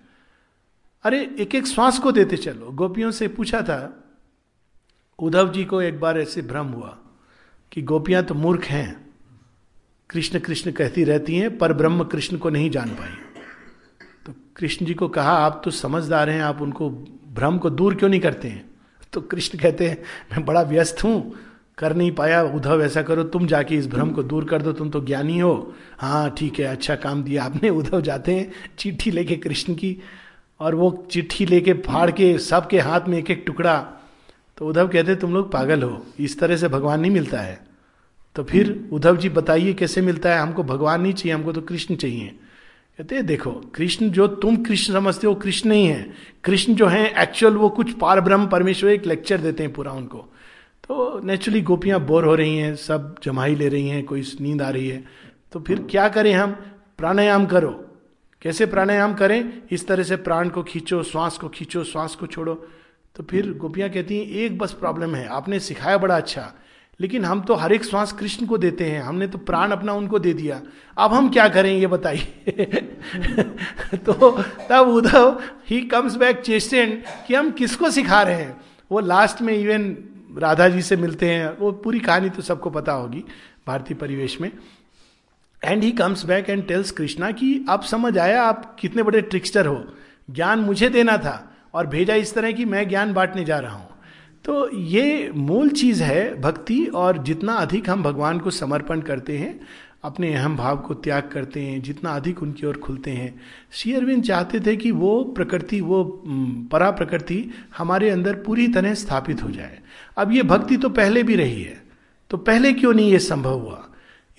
अरे एक एक श्वास को देते चलो। गोपियों से पूछा था, उद्धव जी को एक बार ऐसे भ्रम हुआ कि गोपियाँ तो मूर्ख हैं, कृष्ण कृष्ण कहती रहती हैं, पर ब्रह्म कृष्ण को नहीं जान पाई। तो कृष्ण जी को कहा, आप तो समझदार हैं, आप उनको भ्रम को दूर क्यों नहीं करते हैं? तो कृष्ण कहते हैं, मैं बड़ा व्यस्त हूँ, कर नहीं पाया, उद्धव ऐसा करो, तुम जाके इस भ्रम को दूर कर दो, तुम तो ज्ञानी हो। हाँ ठीक है अच्छा काम दिया आपने, उद्धव जाते हैं, चिट्ठी लेके कृष्ण की, और वो चिट्ठी लेके फाड़ के सबके हाथ में एक एक टुकड़ा। तो उद्धव कहते तुम लोग पागल हो, इस तरह से भगवान नहीं मिलता है। तो फिर उद्धव जी, बताइए, कैसे मिलता है? हमको भगवान नहीं चाहिए, हमको तो कृष्ण चाहिए। कहते देखो, कृष्ण जो तुम कृष्ण समझते हो, कृष्ण नहीं है। कृष्ण जो है एक्चुअल वो कुछ पार ब्रह्म परमेश्वर एक लेक्चर देते हैं पूरा उनको। तो नेचुरली गोपियाँ बोर हो रही हैं, सब जमाई ले रही हैं, कोई नींद आ रही है। तो फिर क्या करें हम? प्राणायाम करो। कैसे प्राणायाम करें? इस तरह से प्राण को खींचो, श्वास को खींचो, श्वास को छोड़ो। तो फिर गोपियाँ कहती हैं, एक बस प्रॉब्लम है, आपने सिखाया बड़ा अच्छा। लेकिन हम तो हर एक श्वास कृष्ण को देते हैं। हमने तो प्राण अपना उनको दे दिया। अब हम क्या करें ये बताइए? (laughs) तो तब उद्धव ही कम्स बैक चेस्टेंड कि हम किसको सिखा रहे हैं? वो लास्ट में इवन राधा जी से मिलते हैं। वो पूरी कहानी तो सबको पता होगी भारतीय परिवेश में। And he comes back and tells Krishna कि अब समझ आया आप कितने बड़े ट्रिक्स्टर हो। ज्ञान मुझे देना था और भेजा इस तरह कि मैं ज्ञान बांटने जा रहा हूँ। तो ये मूल चीज़ है भक्ति, और जितना अधिक हम भगवान को समर्पण करते हैं, अपने अहम भाव को त्याग करते हैं, जितना अधिक उनकी ओर खुलते हैं। श्री अरविंद चाहते थे कि वो प्रकृति, वो परा प्रकृति हमारे अंदर पूरी तरह स्थापित हो जाए। अब ये भक्ति तो पहले भी रही है तो पहले क्यों नहीं ये संभव हुआ?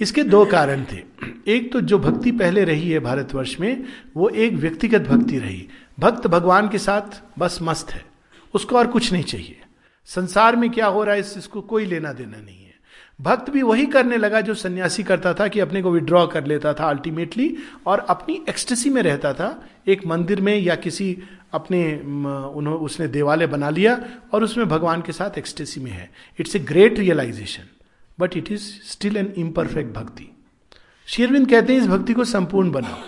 इसके दो कारण थे। एक तो जो भक्ति पहले रही है भारतवर्ष में, वो एक व्यक्तिगत भक्ति रही। भक्त भगवान के साथ बस मस्त है, उसको और कुछ नहीं चाहिए। संसार में क्या हो रहा है, इस इसको कोई लेना देना नहीं है। भक्त भी वही करने लगा जो सन्यासी करता था कि अपने को विड्रॉ कर लेता था अल्टीमेटली और अपनी एक्सटेसी में रहता था, एक मंदिर में या किसी अपने उन्होंने उसने देवालय बना लिया और उसमें भगवान के साथ एक्सटेसी में है। It's a great realisation but it is still an imperfect bhakti Sri Aurobindo कहते हैं, इस भक्ति को संपूर्ण बनाओ।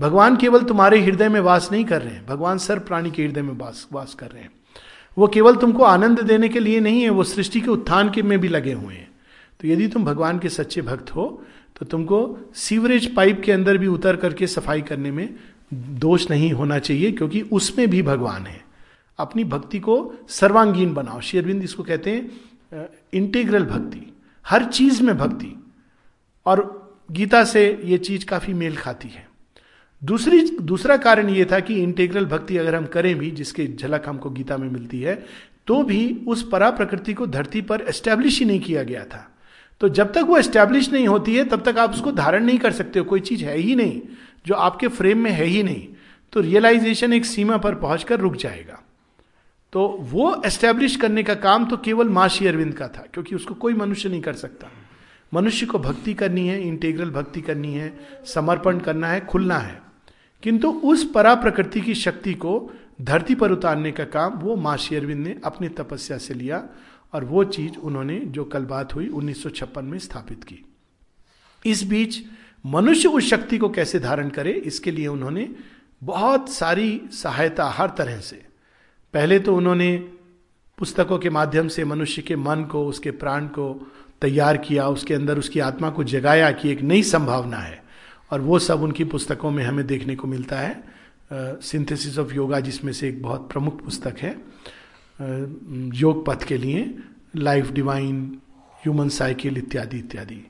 भगवान केवल तुम्हारे हृदय में वास नहीं कर रहे हैं, भगवान सर्व प्राणी के हृदय में वास वास कर रहे हैं। वो केवल तुमको आनंद देने के लिए नहीं है, वो सृष्टि के उत्थान के में भी लगे हुए हैं। तो यदि तुम भगवान के सच्चे भक्त हो तो तुमको सीवरेज पाइप के अंदर भी उतर करके सफ़ाई करने में दोष नहीं होना चाहिए, क्योंकि उसमें भी भगवान है। अपनी भक्ति को सर्वांगीण बनाओ। शेरविंद इसको कहते हैं इंटीग्रल भक्ति। हर चीज़ में भक्ति। और गीता से ये चीज़ काफ़ी मेल खाती है। दूसरी, दूसरा कारण यह था कि इंटेग्रल भक्ति अगर हम करें भी, जिसकी झलक हमको गीता में मिलती है तो भी उस परा प्रकृति को धरती पर एस्टेब्लिश ही नहीं किया गया था। तो जब तक वो एस्टेब्लिश नहीं होती है, तब तक आप उसको धारण नहीं कर सकते हो। कोई चीज़ है ही नहीं, जो आपके फ्रेम में है ही नहीं। तो रियलाइजेशन एक सीमा पर पहुंचकर रुक जाएगा। तो वो एस्टेब्लिश करने का काम तो केवल माशी अरविंद का था, क्योंकि उसको कोई मनुष्य नहीं कर सकता। मनुष्य को भक्ति करनी है, इंटेग्रल भक्ति करनी है, समर्पण करना है, खुलना है। किंतु उस परा प्रकृति की शक्ति को धरती पर उतारने का काम वो माँ शेरविंद ने अपनी तपस्या से लिया और वो चीज़ उन्होंने जो कल बात हुई 1956 में स्थापित की। इस बीच मनुष्य उस शक्ति को कैसे धारण करे, इसके लिए उन्होंने बहुत सारी सहायता हर तरह से। पहले तो उन्होंने पुस्तकों के माध्यम से मनुष्य के मन को, उसके प्राण को तैयार किया, उसके अंदर उसकी आत्मा को जगाया कि एक नई संभावना है। और वो सब उनकी पुस्तकों में हमें देखने को मिलता है। सिंथेसिस ऑफ़ योगा जिसमें से एक बहुत प्रमुख पुस्तक है। योग पथ के लिए लाइफ डिवाइन ह्यूमन साइकिल इत्यादि इत्यादि।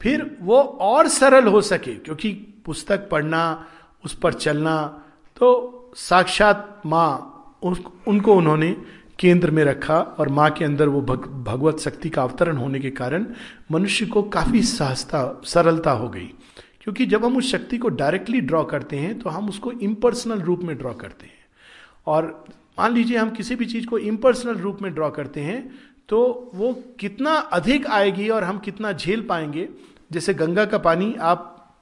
फिर वो और सरल हो सके क्योंकि पुस्तक पढ़ना उस पर चलना तो साक्षात माँ उनको उन्होंने केंद्र में रखा और माँ के अंदर वो भग, भगवत शक्ति का अवतरण होने के कारण मनुष्य को काफ़ी सहजता सरलता हो गई। क्योंकि जब हम उस शक्ति को डायरेक्टली ड्रॉ करते हैं तो हम उसको इम्पर्सनल रूप में ड्रॉ करते हैं। और मान लीजिए हम किसी भी चीज़ को इम्पर्सनल रूप में ड्रॉ करते हैं तो वो कितना अधिक आएगी और हम कितना झेल पाएँगे। जैसे गंगा का पानी, आप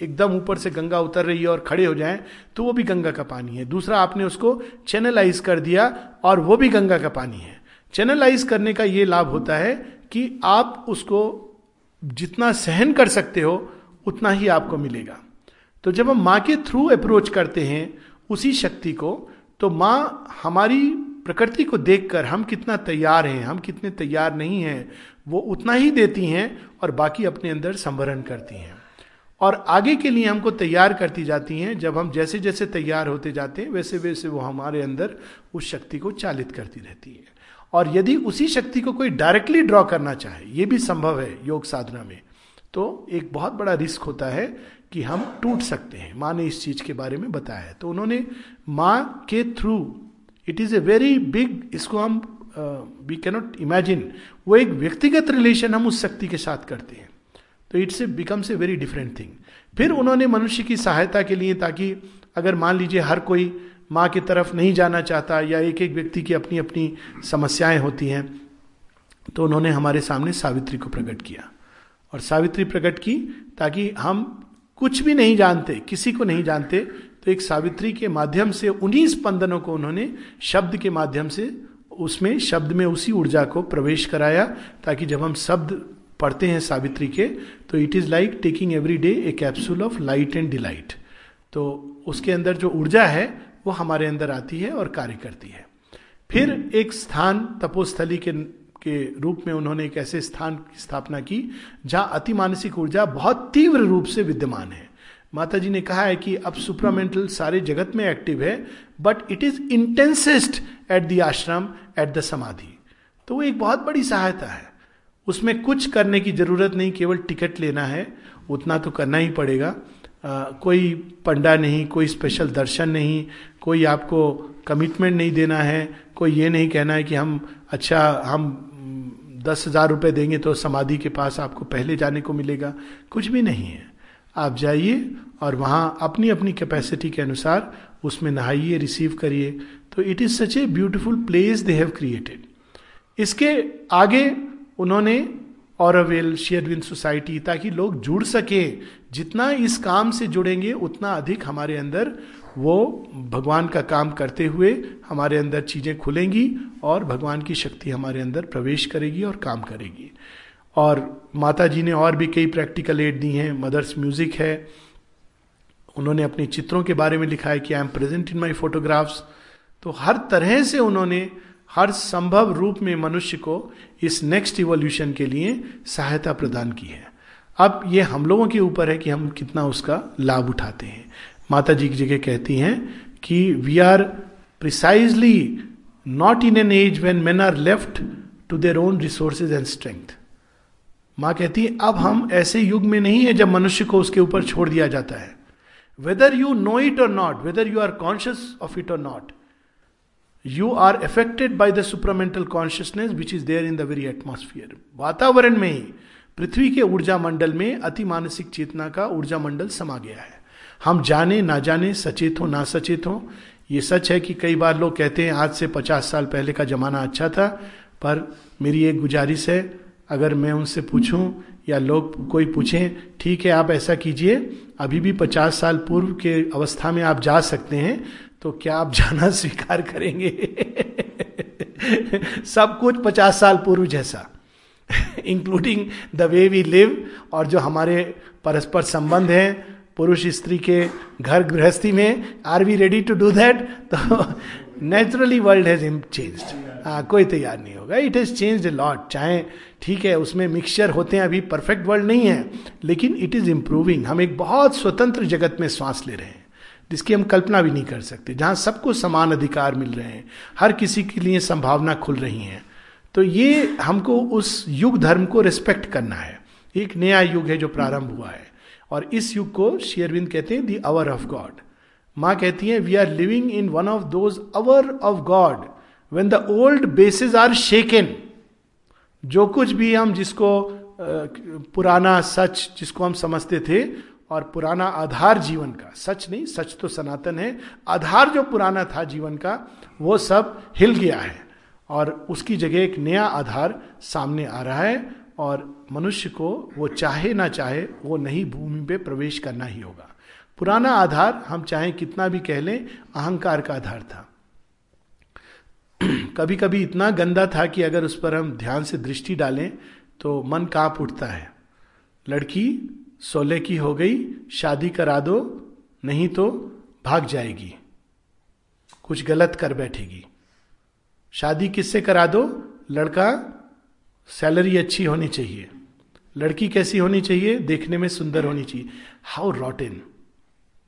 एकदम ऊपर से गंगा उतर रही है और खड़े हो जाएँ तो वो भी गंगा का पानी है। दूसरा, आपने उसको चैनलाइज कर दिया और वो भी गंगा का पानी है। चैनलाइज करने का ये लाभ होता है कि आप उसको जितना सहन कर सकते हो उतना ही आपको मिलेगा। तो जब हम माँ के थ्रू अप्रोच करते हैं, उसी शक्ति को तो माँ हमारी प्रकृति को देखकर हम कितना तैयार हैं, हम कितने तैयार नहीं हैं, वो उतना ही देती हैं और बाकी अपने अंदर संवरण करती हैं। और आगे के लिए हमको तैयार करती जाती हैं, जब हम जैसे जैसे तैयार होते जाते हैं वैसे वैसे वो हमारे अंदर उस शक्ति को चालित करती रहती है। और यदि उसी शक्ति को कोई डायरेक्टली ड्रॉ करना चाहे, ये भी संभव है योग साधना में तो एक बहुत बड़ा रिस्क होता है कि हम टूट सकते हैं। माँ ने इस चीज़ के बारे में बताया है। तो उन्होंने माँ के through it is a very big इसको हम वी कैनॉट इमेजिन वो एक व्यक्तिगत रिलेशन हम उस शक्ति के साथ करते हैं। तो it's a becomes a very different thing फिर उन्होंने मनुष्य की सहायता के लिए ताकि अगर मान लीजिए हर कोई माँ की तरफ़ नहीं जाना चाहता या एक एक व्यक्ति की अपनी अपनी समस्याएँ होती हैं तो उन्होंने हमारे सामने सावित्री को प्रकट किया। और सावित्री प्रकट की ताकि हम कुछ भी नहीं जानते, किसी को नहीं जानते तो एक सावित्री के माध्यम से, उन्हीं स्पंदनों को उन्होंने शब्द के माध्यम से, उसमें, शब्द में उसी ऊर्जा को प्रवेश कराया ताकि जब हम शब्द पढ़ते हैं सावित्री के तो it is like taking every day a capsule of light and delight तो उसके अंदर जो ऊर्जा है, वो हमारे अंदर आती है और कार्य करती है। फिर एक स्थान तपोस्थली के के रूप में उन्होंने एक ऐसे स्थान की स्थापना की जहाँ अति मानसिक ऊर्जा बहुत तीव्र रूप से विद्यमान है। माता जी ने कहा है कि अब सुप्रामेंटल सारे जगत में एक्टिव है but it is intensest at the ashram at the samadhi तो वो एक बहुत बड़ी सहायता है। उसमें कुछ करने की ज़रूरत नहीं केवल टिकट लेना है उतना तो करना ही पड़ेगा। आ, कोई पंडा नहीं कोई स्पेशल दर्शन नहीं कोई आपको कमिटमेंट नहीं देना है कोई ये नहीं कहना है कि हम अच्छा हम दस हज़ार रुपये देंगे तो समाधि के पास आपको पहले जाने को मिलेगा। कुछ भी नहीं है। आप जाइए और वहाँ अपनी अपनी कैपेसिटी के अनुसार उसमें नहाइए रिसीव करिए। तो it is such a beautiful place they have created इसके आगे उन्होंने और शेयरविंद सोसाइटी ताकि लोग जुड़ सके। जितना इस काम से जुड़ेंगे, उतना अधिक हमारे अंदर वो भगवान का काम करते हुए हमारे अंदर चीज़ें खुलेंगी और भगवान की शक्ति हमारे अंदर प्रवेश करेगी और काम करेगी। और माता जी ने और भी कई प्रैक्टिकल एड दी हैं। मदर्स म्यूज़िक है। उन्होंने अपने चित्रों के बारे में लिखा है कि I am present in my photographs तो हर तरह से उन्होंने हर संभव रूप में मनुष्य को इस नेक्स्ट इवोल्यूशन के लिए सहायता प्रदान की है। अब ये हम लोगों के ऊपर है कि हम कितना उसका लाभ उठाते हैं। माता जी की जगह कहती हैं कि we are precisely not in an age when men are left to their own resources and strength माँ कहती है, अब हम ऐसे युग में नहीं है जब मनुष्य को उसके ऊपर छोड़ दिया जाता है। Whether you know it or not whether you are conscious of it or not you are affected by the supramental consciousness which is there in the very atmosphere वातावरण में ही पृथ्वी के ऊर्जा मंडल में अति मानसिक चेतना का ऊर्जा मंडल समा गया है। हम जाने, ना जाने, सचेत हो, ना सचेत हो। ये सच है कि कई बार लोग कहते हैं, आज से पचास साल पहले का जमाना अच्छा था, पर मेरी एक गुजारिश है, अगर मैं उनसे पूछूँ या लोग कोई पूछें, ठीक है, आप ऐसा कीजिए, अभी भी पचास साल पूर्व के अवस्था में आप जा सकते हैं तो क्या आप जाना (laughs) स्वीकार करेंगे? (laughs) सब कुछ पचास साल पूर्व जैसा including the way we live और जो हमारे परस्पर संबंध हैं पुरुष स्त्री के घर गृहस्थी में are we ready to do that तो नेचुरली वर्ल्ड हैज़ चेंज्ड हाँ कोई तैयार नहीं होगा। इट हैज़ चेंज लॉट चाहे ठीक है, उसमें मिक्सचर होते हैं, अभी परफेक्ट वर्ल्ड नहीं है, लेकिन इट इज़ इम्प्रूविंग हम एक बहुत स्वतंत्र जगत में श्वास ले रहे हैं, जिसकी हम कल्पना भी नहीं कर सकते, जहाँ सबको समान अधिकार मिल रहे हैं, हर किसी के लिए संभावना खुल रही है। तो ये हमको उस युग धर्म को रिस्पेक्ट करना है। एक नया युग है जो प्रारंभ हुआ है। और इस युग को शेयरविंद कहते हैं दी अवर ऑफ़ गॉड माँ कहती है we are living in one of those hour of God when the old basis are shaken जो कुछ भी हम जिसको पुराना सच जिसको हम समझते थे और पुराना आधार जीवन का, सच नहीं, सच तो सनातन है, आधार जो पुराना था जीवन का, वो सब हिल गया है और उसकी जगह एक नया आधार सामने आ रहा है और मनुष्य को वो चाहे ना चाहे, वो नहीं भूमि पे प्रवेश करना ही होगा। पुराना आधार, हम चाहे कितना भी कह लें, अहंकार का आधार था। (clears throat) कभी कभी इतना गंदा था कि अगर उस पर हम ध्यान से दृष्टि डालें तो मन काँप उठता है। लड़की सोलह की हो गई, शादी करा दो, नहीं तो भाग जाएगी। कुछ गलत कर बैठेगी। शादी किससे करा दो? लड़का, सैलरी अच्छी होनी चाहिए। लड़की कैसी होनी चाहिए देखने में सुंदर होनी चाहिए। हाउ रॉटेन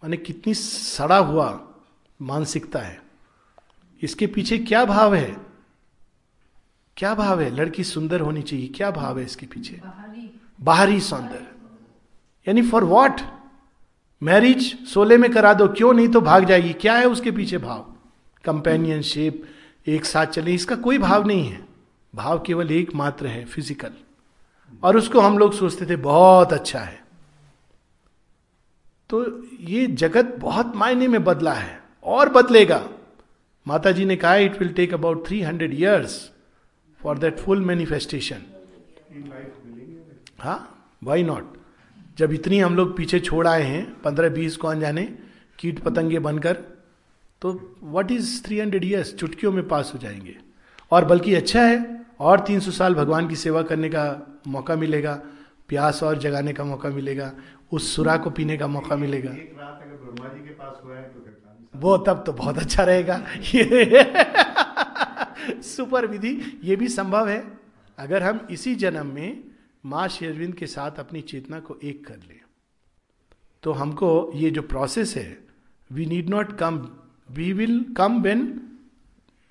माने कितनी सड़ा हुआ मानसिकता है। इसके पीछे क्या भाव है? क्या भाव है? लड़की सुंदर होनी चाहिए। क्या भाव है इसके पीछे? बाहरी। सौंदर्य। यानी फॉर वॉट मैरिज सोले में करा दो क्यों नहीं तो भाग जाएगी। क्या है उसके पीछे भाव? कंपेनियनशिप एक साथ चले इसका कोई भाव नहीं है। भाव केवल एक मात्र है फ़िज़िकल और उसको हम लोग सोचते थे, बहुत अच्छा है। तो ये जगत बहुत मायने में बदला है, और बदलेगा। माता जी ने कहा it will take about three hundred years for that full manifestation हाँ वाई नॉट जब इतनी हम लोग पीछे छोड़ आए हैं, पंद्रह बीस कौन जाने, कीट पतंगे बनकर तो what is three hundred years चुटकियों में पास हो जाएँगे। और बल्कि अच्छा है और तीन सौ साल भगवान की सेवा करने का मौका मिलेगा प्यास और जगाने का मौका मिलेगा उस सुरा को पीने का मौका मिलेगा। एक रात अगर ब्रह्मा जी के पास हुआ है तो वो तब तो बहुत अच्छा रहेगा। (laughs) ये सुपर विधि ये भी संभव है। अगर हम इसी जन्म में माँ शेरविंद के साथ अपनी चेतना को एक कर ले तो हमको ये जो प्रोसेस है we need not come we will come when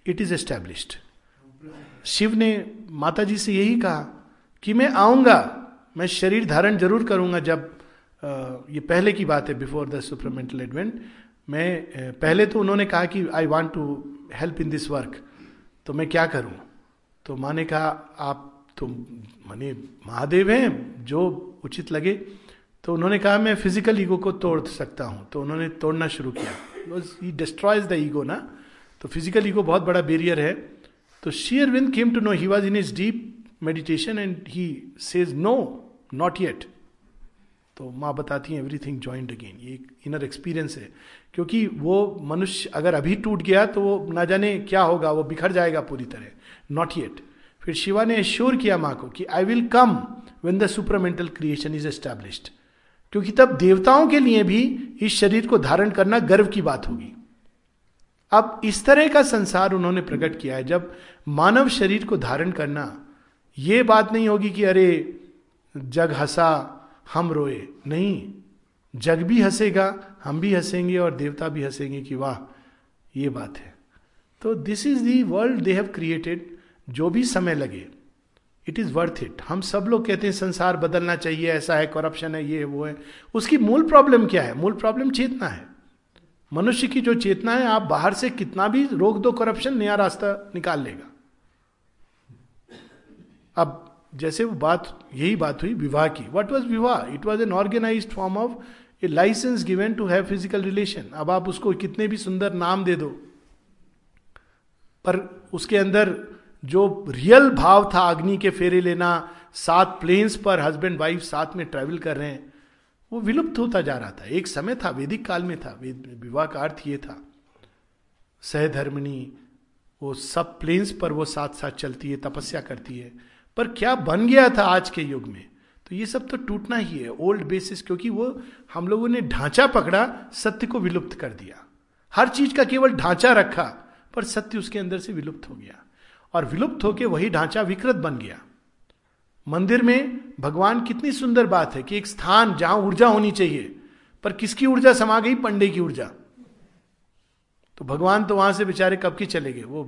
it is established Shiva ने माता जी से यही कहा कि मैं आऊँगा, मैं शरीर धारण ज़रूर करूँगा जब ये पहले की बात है बिफोर द सुपरमेंटल एडवेंट मैं पहले तो उन्होंने कहा कि I want to help in this work तो मैं क्या करूँ? तो माँ ने कहा, आप तो माने महादेव हैं, जो उचित लगे। तो उन्होंने कहा, मैं फ़िज़िकल ईगो को तोड़ सकता हूँ। तो उन्होंने तोड़ना शुरू किया। डिस्ट्रॉयज द ईगो ना? तो फ़िज़िकल ईगो बहुत बड़ा बेरियर है। तो share when came to know he was in is deep meditation and he says no not yet तो माँ बताती हैं एवरीथिंग ज्वाइंट अगेन ये एक इनर एक्सपीरियंस है। क्योंकि वो मनुष्य अगर अभी टूट गया तो वो ना जाने क्या होगा, वो बिखर जाएगा पूरी तरह। नॉट येट फिर शिवा ने एश्योर किया माँ को कि I will come when the supramental creation is established क्योंकि तब देवताओं के लिए भी इस शरीर को धारण करना गर्व की बात होगी। अब इस तरह का संसार उन्होंने प्रकट किया है, जब मानव शरीर को धारण करना, ये बात नहीं होगी कि अरे, जग हंसा, हम रोए। नहीं, जग भी हंसेगा, हम भी हंसेंगे और देवता भी हंसेंगे कि वाह, ये बात है। तो this is the world they have created जो भी समय लगे इट इज़ वर्थ इट हम सब लोग कहते हैं, संसार बदलना चाहिए, ऐसा है करप्शन है, ये है, वो है। उसकी मूल प्रॉब्लम क्या है? मूल प्रॉब्लम चेतना है। मनुष्य की जो चेतना है आप बाहर से कितना भी रोक दो करप्शन नया रास्ता निकाल लेगा। अब जैसे वो बात, यही बात हुई विवाह की। वट वॉज़ विवाह? It was an organise form of a licence given to have physical relation अब आप उसको कितने भी सुंदर नाम दे दो। पर उसके अंदर जो रियल भाव था, अग्नि के फेरे लेना, सात प्लेन्स पर हस्बैंड वाइफ साथ में ट्रेवल कर रहे हैं वो विलुप्त होता जा रहा था। एक समय था, वैदिक काल में था। विवाह का अर्थ ये था सहधर्मिणी वो सब प्लेन्स पर वो साथ साथ चलती है, तपस्या करती है। पर क्या बन गया था आज के युग में? तो ये सब तो टूटना ही है ओल्ड बेसिस क्योंकि वो हम लोगों ने ढांचा पकड़ा, सत्य को विलुप्त कर दिया। हर चीज़ का केवल ढांचा रखा, पर सत्य उसके अंदर से विलुप्त हो गया। और विलुप्त होकर वही ढांचा विकृत बन गया। मंदिर में भगवान कितनी सुंदर बात है कि एक स्थान जहाँ ऊर्जा होनी चाहिए, पर किसकी ऊर्जा समा गई? पंडे की ऊर्जा। तो भगवान तो वहाँ से बेचारे कब की चले गए? वो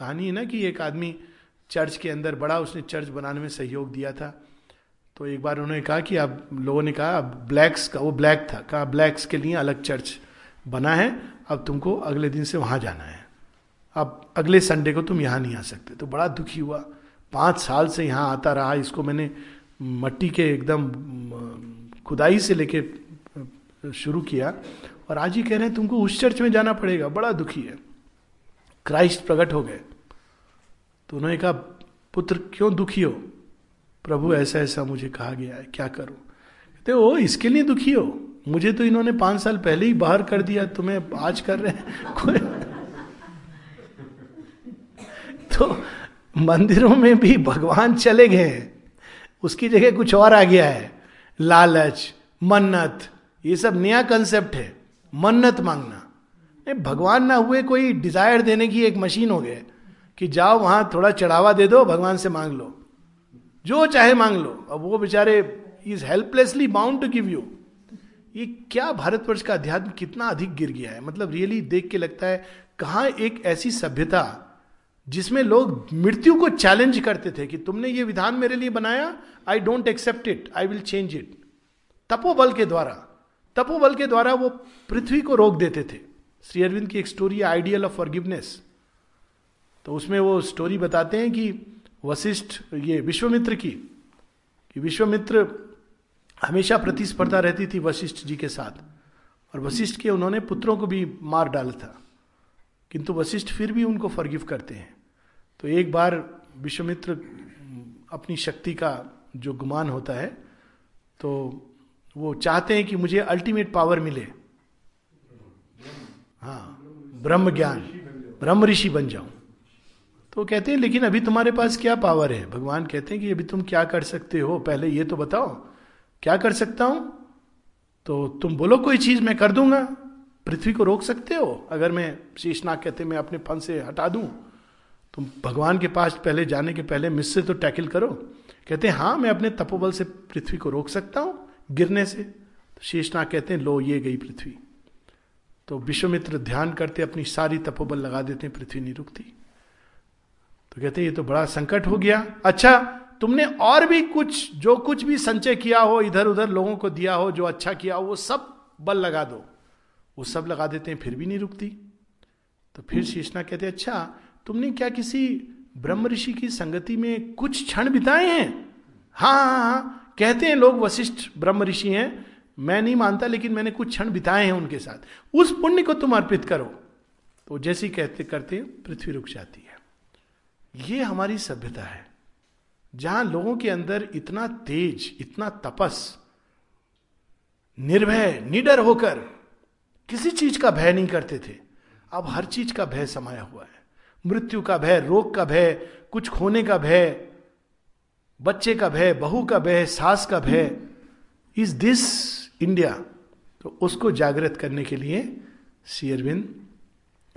कहानी है ना कि एक आदमी चर्च के अंदर बड़ा, उसने चर्च बनाने में सहयोग दिया था। तो एक बार उन्होंने कहा कि अब लोगों ने कहा, अब ब्लैक्स का, वो ब्लैक था, कहा, ब्लैक्स के लिए अलग चर्च बना है, अब तुमको अगले दिन से वहाँ जाना है। अब अगले संडे को तुम यहाँ नहीं आ सकते। तो बड़ा दुखी हुआ। पाँच साल से यहाँ आता रहा, इसको मैंने मट्टी के एकदम, खुदाई से लेके शुरू किया। और आज ही कह रहे हैं, तुमको उस चर्च में जाना पड़ेगा, बड़ा दुखी है। क्राइस्ट प्रकट हो गए। तो उन्होंने कहा, पुत्र, क्यों दुखी हो? प्रभु, ऐसा ऐसा मुझे कहा गया है, क्या करो? कहते ओ, इसके लिए दुखी हो? मुझे तो इन्होंने पाँच साल पहले ही बाहर कर दिया, तुम्हें आज कर रहे हैं? (laughs) (laughs) तो मंदिरों में भी भगवान चले गए। हैं उसकी जगह कुछ और आ गया है। लालच, मन्नत, ये सब नया कंसेप्ट है। मन्नत मांगना। नहीं, भगवान ना हुए कोई डिज़ायर देने की एक मशीन हो गया कि जाओ वहाँ थोड़ा चढ़ावा दे दो, भगवान से मांग लो। जो चाहे मांग लो। अब वो बेचारे is helplessly bound to give you ये क्या भारतवर्ष का अध्यात्म कितना अधिक गिर गया है? मतलब रियली देख के लगता है, कहाँ एक ऐसी सभ्यता जिसमें लोग मृत्यु को चैलेंज करते थे कि तुमने ये विधान मेरे लिए बनाया I don't accept it I will change it तपोबल के द्वारा, तपोबल के द्वारा वो पृथ्वी को रोक देते थे। श्री अरविंद की एक स्टोरी आइडियल ऑफ़ फॉरगिवनेस तो उसमें वो स्टोरी बताते हैं कि वशिष्ठ, ये विश्वमित्र की, कि विश्वमित्र हमेशा प्रतिस्पर्धा रहती थी वशिष्ठ जी के साथ। और वशिष्ठ के उन्होंने पुत्रों को भी मार डाला था। किंतु वशिष्ठ फिर भी उनको फॉरगिव करते हैं। तो एक बार विश्वमित्र अपनी शक्ति का जो गुमान होता है तो वो चाहते हैं कि मुझे अल्टीमेट पावर मिले। हाँ ब्रह्म ज्ञान, ब्रह्म ऋषि बन जाऊँ। तो कहते हैं, लेकिन अभी तुम्हारे पास क्या पावर है? भगवान कहते हैं कि, अभी तुम क्या कर सकते हो? पहले ये तो बताओ, क्या कर सकता हूँ? तो तुम बोलो, कोई चीज़ मैं कर दूँगा। पृथ्वी को रोक सकते हो? अगर मैं शीशनाग कहते मैं अपने फन से हटा दूँ तुम भगवान के पास पहले जाने के पहले मिस से तो टैकल करो। कहते हैं हाँ मैं अपने तपोबल से पृथ्वी को रोक सकता हूँ गिरने से। तो शेषनाग कहते हैं, लो, ये गई पृथ्वी। तो विश्वमित्र ध्यान करते अपनी सारी तपोबल लगा देते हैं पृथ्वी नहीं रुकती। तो कहते ये तो बड़ा संकट हो गया। अच्छा तुमने और भी कुछ, जो कुछ भी संचय किया हो इधर उधर लोगों को दिया हो, जो अच्छा किया हो, वो सब बल लगा दो। वो सब लगा देते हैं, फिर भी नहीं रुकती। तो फिर शेषना कहते अच्छा तुमने क्या किसी ब्रह्म ऋषि की संगति में कुछ क्षण बिताए हैं? हाँ हाँ हाँ कहते हैं लोग वशिष्ठ ब्रह्म ऋषि हैं। मैं नहीं मानता, लेकिन मैंने कुछ क्षण बिताए हैं उनके साथ। उस पुण्य को तुम अर्पित करो। तो जैसे कहते, करते पृथ्वी रुक जाती है। ये हमारी सभ्यता है। जहाँ लोगों के अंदर इतना तेज, इतना तपस, निर्भय, निडर होकर किसी चीज़ का भय नहीं करते थे। अब हर चीज़ का भय समाया हुआ है। मृत्यु का भय, रोग का भय, कुछ खोने का भय, बच्चे का भय, बहू का भय, सास का भय इज़ दिस इंडिया। तो उसको जागृत करने के लिए शेयरविंद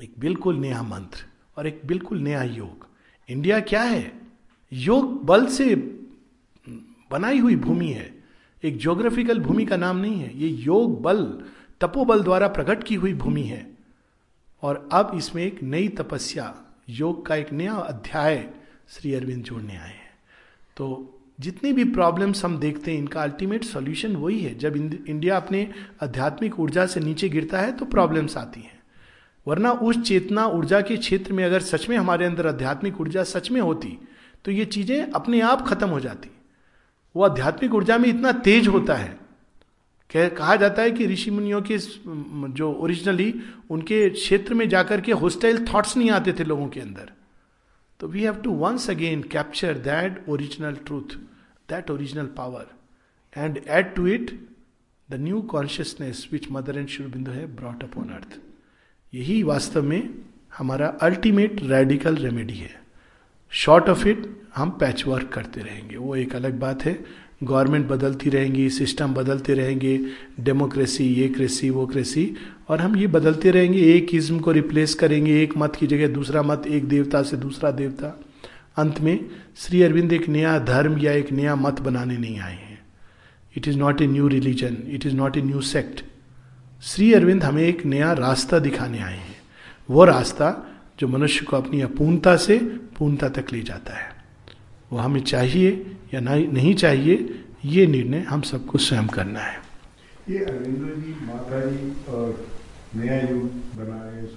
एक बिल्कुल नया मंत्र और एक बिल्कुल नया योग। इंडिया क्या है? योग बल से बनाई हुई भूमि है। एक ज्योग्राफिकल भूमि का नाम नहीं है। ये योग बल, तपोबल द्वारा प्रकट की हुई भूमि है। और अब इसमें एक नई तपस्या योग का एक नया अध्याय श्री अरविंद जोड़ने आए हैं। तो जितनी भी प्रॉब्लम्स हम देखते हैं, इनका अल्टीमेट सॉल्यूशन वही है। जब इंडिया अपने आध्यात्मिक ऊर्जा से नीचे गिरता है तो प्रॉब्लम्स आती हैं। वरना उस चेतना ऊर्जा के क्षेत्र में अगर सच में हमारे अंदर आध्यात्मिक ऊर्जा सच में होती तो ये चीज़ें अपने आप खत्म हो जाती। वो आध्यात्मिक ऊर्जा में इतना तेज होता है कहा जाता है कि ऋषि मुनियों के जो ओरिजिनली उनके क्षेत्र में जाकर के होस्टाइल थॉट्स नहीं आते थे लोगों के अंदर। तो we have to once again capture that original truth that original power and add to it the new consciousness which mother and Shurbindu है ब्रॉट अप ऑन अर्थ यही वास्तव में हमारा अल्टीमेट रेडिकल रेमेडी है। शॉर्ट ऑफ़ इट हम patch work करते रहेंगे। वो एक अलग बात है। गवर्नमेंट बदलती रहेंगी, सिस्टम बदलते रहेंगे, डेमोक्रेसी, ये क्रेसी, वो क्रेसी, और हम ये बदलते रहेंगे, एक इज्म को रिप्लेस करेंगे, एक मत की जगह दूसरा मत, एक देवता से दूसरा देवता। अंत में, श्री अरविंद एक नया धर्म या एक नया मत बनाने नहीं आए हैं। It is not a new religion it is not a new sect Shri Aurobindo हमें एक नया रास्ता दिखाने आए हैं। वो रास्ता जो मनुष्य को अपनी अपूर्णता से पूर्णता तक ले जाता है। वो हमें चाहिए या नहीं चाहिए ये निर्णय हम सबको स्वयं करना है। ये अरविंदो जी माता जी और नया युग बना रहे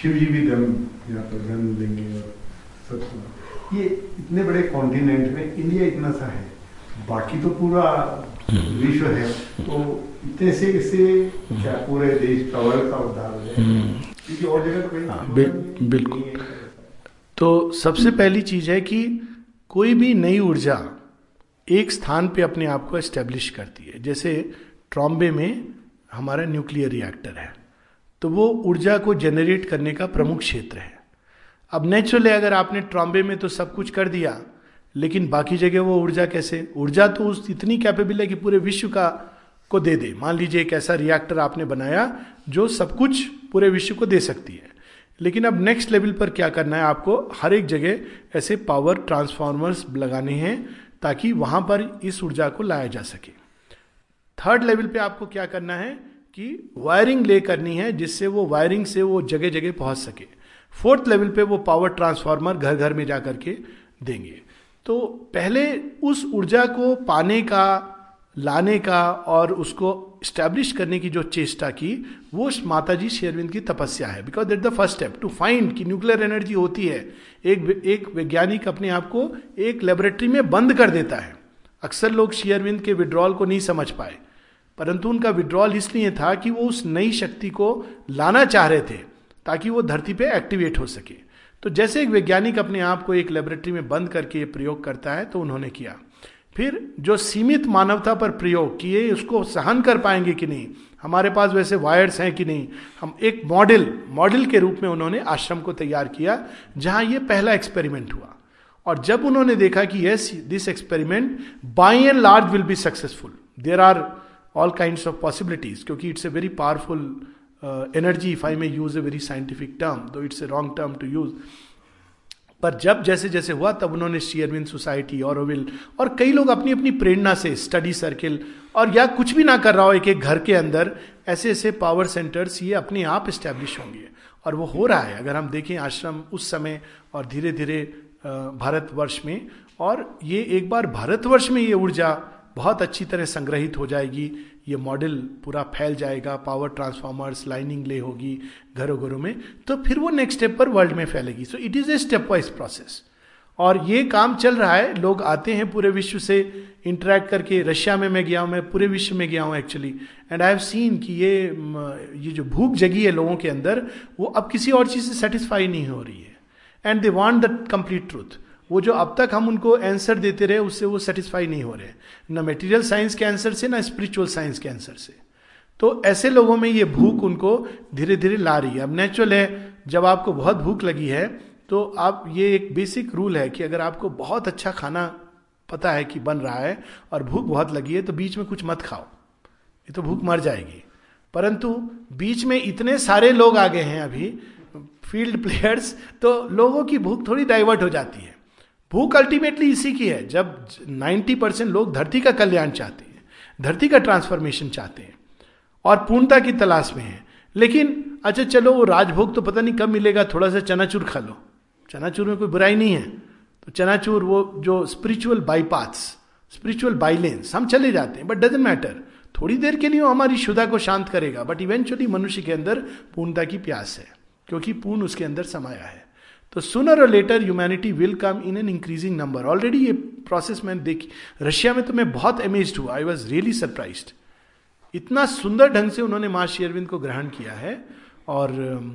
शिव जी भी जन्म यहाँ पर जन्म लेंगे और सब ये इतने बड़े कॉन्टिनेंट में इंडिया इतना सा है बाकी तो पूरा विश्व है। तो इतने से इससे क्या पूरे देश का वर्ल्ड का उद्धार हो हम्म। क्योंकि और जगह तो कहीं हाँ, बिल्कुल। तो सबसे पहली चीज़ है कि कोई भी नई ऊर्जा एक स्थान पे अपने आप को एस्टेब्लिश करती है। जैसे ट्रॉम्बे में हमारा न्यूक्लियर रिएक्टर है तो वो ऊर्जा को जनरेट करने का प्रमुख क्षेत्र है। अब नेचुरली अगर आपने ट्रॉम्बे में तो सब कुछ कर दिया, लेकिन बाकी जगह वो ऊर्जा कैसे? ऊर्जा तो उस इतनी कैपेबल है कि पूरे विश्व का को दे दे। मान लीजिए एक ऐसा रिएक्टर आपने बनाया जो सब कुछ पूरे विश्व को दे सकती है। लेकिन अब नेक्स्ट लेवल पर क्या करना है? आपको हर एक जगह ऐसे पावर ट्रांसफार्मर्स लगाने हैं ताकि वहाँ पर इस ऊर्जा को लाया जा सके। थर्ड लेवल पे आपको क्या करना है कि वायरिंग ले करनी है जिससे वो वायरिंग से वो जगह जगह पहुँच सके। फोर्थ लेवल पे वो पावर ट्रांसफार्मर घर घर में जाकर के देंगे। तो पहले उस ऊर्जा को पाने का, लाने का और उसको स्टैब्लिश करने की जो चेष्टा की, वो माता जी शेरविंद की तपस्या है। Because that the first step to find कि न्यूक्लियर एनर्जी होती है। एक एक वैज्ञानिक अपने आप को एक लेबोरेटरी में बंद कर देता है। अक्सर लोग शेयरविंद के विड्रॉल को नहीं समझ पाए। परंतु उनका विड्रॉल इसलिए था कि वो उस नई शक्ति को लाना चाह रहे थे, ताकि वो धरती पे एक्टिवेट हो सके। तो जैसे एक वैज्ञानिक अपने आप को एक लेबोरेटरी में बंद करके प्रयोग करता है तो उन्होंने किया। फिर जो सीमित मानवता पर प्रयोग किए, उसको सहन कर पाएँगे कि नहीं? हमारे पास वैसे वायर्स हैं कि नहीं? हम एक मॉडल मॉडल के रूप में उन्होंने आश्रम को तैयार किया, जहाँ ये पहला एक्सपेरिमेंट हुआ। और जब उन्होंने देखा कि yes this experiment by and large will be successful there are all kind of possibilities क्योंकि it's a very powerful energy if I may use a very scientific term though it's a wrong term to use पर जब जैसे जैसे हुआ, तब उन्होंने शेयरविन society और ओविल और कई लोग अपनी अपनी प्रेरणा से स्टडी सर्किल और या कुछ भी ना कर रहा हो एक एक घर के अंदर, ऐसे ऐसे पावर सेंटर्स ये अपने आप स्टैब्लिश होंगे। और वो हो रहा है। अगर हम देखें आश्रम उस समय और धीरे धीरे भारतवर्ष में, और ये एक बार भारतवर्ष में ये ऊर्जा बहुत अच्छी तरह संग्रहित हो जाएगी। ये मॉडल पूरा फैल जाएगा पावर ट्रांसफॉर्मर्स लाइनिंग ले होगी घरों घरों में तो फिर वो नेक्स्ट स्टेप पर वर्ल्ड में फैलेगी। So it is a step wise process और ये काम चल रहा है, लोग आते हैं पूरे विश्व से इंटरेक्ट करके, रशिया में मैं गया हूँ, मैं पूरे विश्व में गया हूँ actually and I have seen कि ये ये जो भूख जगी है लोगों के अंदर, वो अब किसी और चीज़ से सेटिस्फाई नहीं हो रही है। And they want the complete truth वो जो अब तक हम उनको आंसर देते रहे, उससे वो सेटिस्फाई नहीं हो रहे। ना मेटीरियल साइंस के आंसर से, ना स्पिरिचुअल साइंस के आंसर से। तो ऐसे लोगों में ये भूख उनको धीरे धीरे ला रही है। अब नेचुरल है, जब आपको बहुत भूख लगी है तो आप, ये एक बेसिक रूल है कि अगर आपको बहुत अच्छा खाना पता है कि बन रहा है और भूख बहुत लगी है तो बीच में कुछ मत खाओ। ये तो भूख मर जाएगी। परंतु बीच में इतने सारे लोग आ गए हैं अभी फ़ील्ड प्लेयर्स (laughs) तो लोगों की भूख थोड़ी डाइवर्ट हो जाती है। भूख अल्टीमेटली इसी की है। जब 90 परसेंट लोग धरती का कल्याण चाहते हैं, धरती का ट्रांसफॉर्मेशन चाहते हैं और पूर्णता की तलाश में है। लेकिन अच्छा चलो वो राजभोग तो पता नहीं कब मिलेगा, थोड़ा सा चनाचूर खा लो। चनाचूर में कोई बुराई नहीं है। तो चनाचूर वो जो स्पिरिचुअल बाईपाथ्स स्पिरिचुअल बाइलेंस हम चले जाते हैं बट डजेंट मैटर थोड़ी देर के लिए हमारी शुदा को शांत करेगा बट इवेंचुअली मनुष्य के अंदर पूर्णता की प्यास है, क्योंकि पूर्ण उसके अंदर समाया है। तो sooner or later humanity will come in an increasing number already ये प्रोसेस मैंने देखी। रशिया में तो मैं बहुत अमेज हुआ। आई वॉज़ रियली सरप्राइज़ इतना सुंदर ढंग से उन्होंने माँ शेरविंद को ग्रहण किया है और um,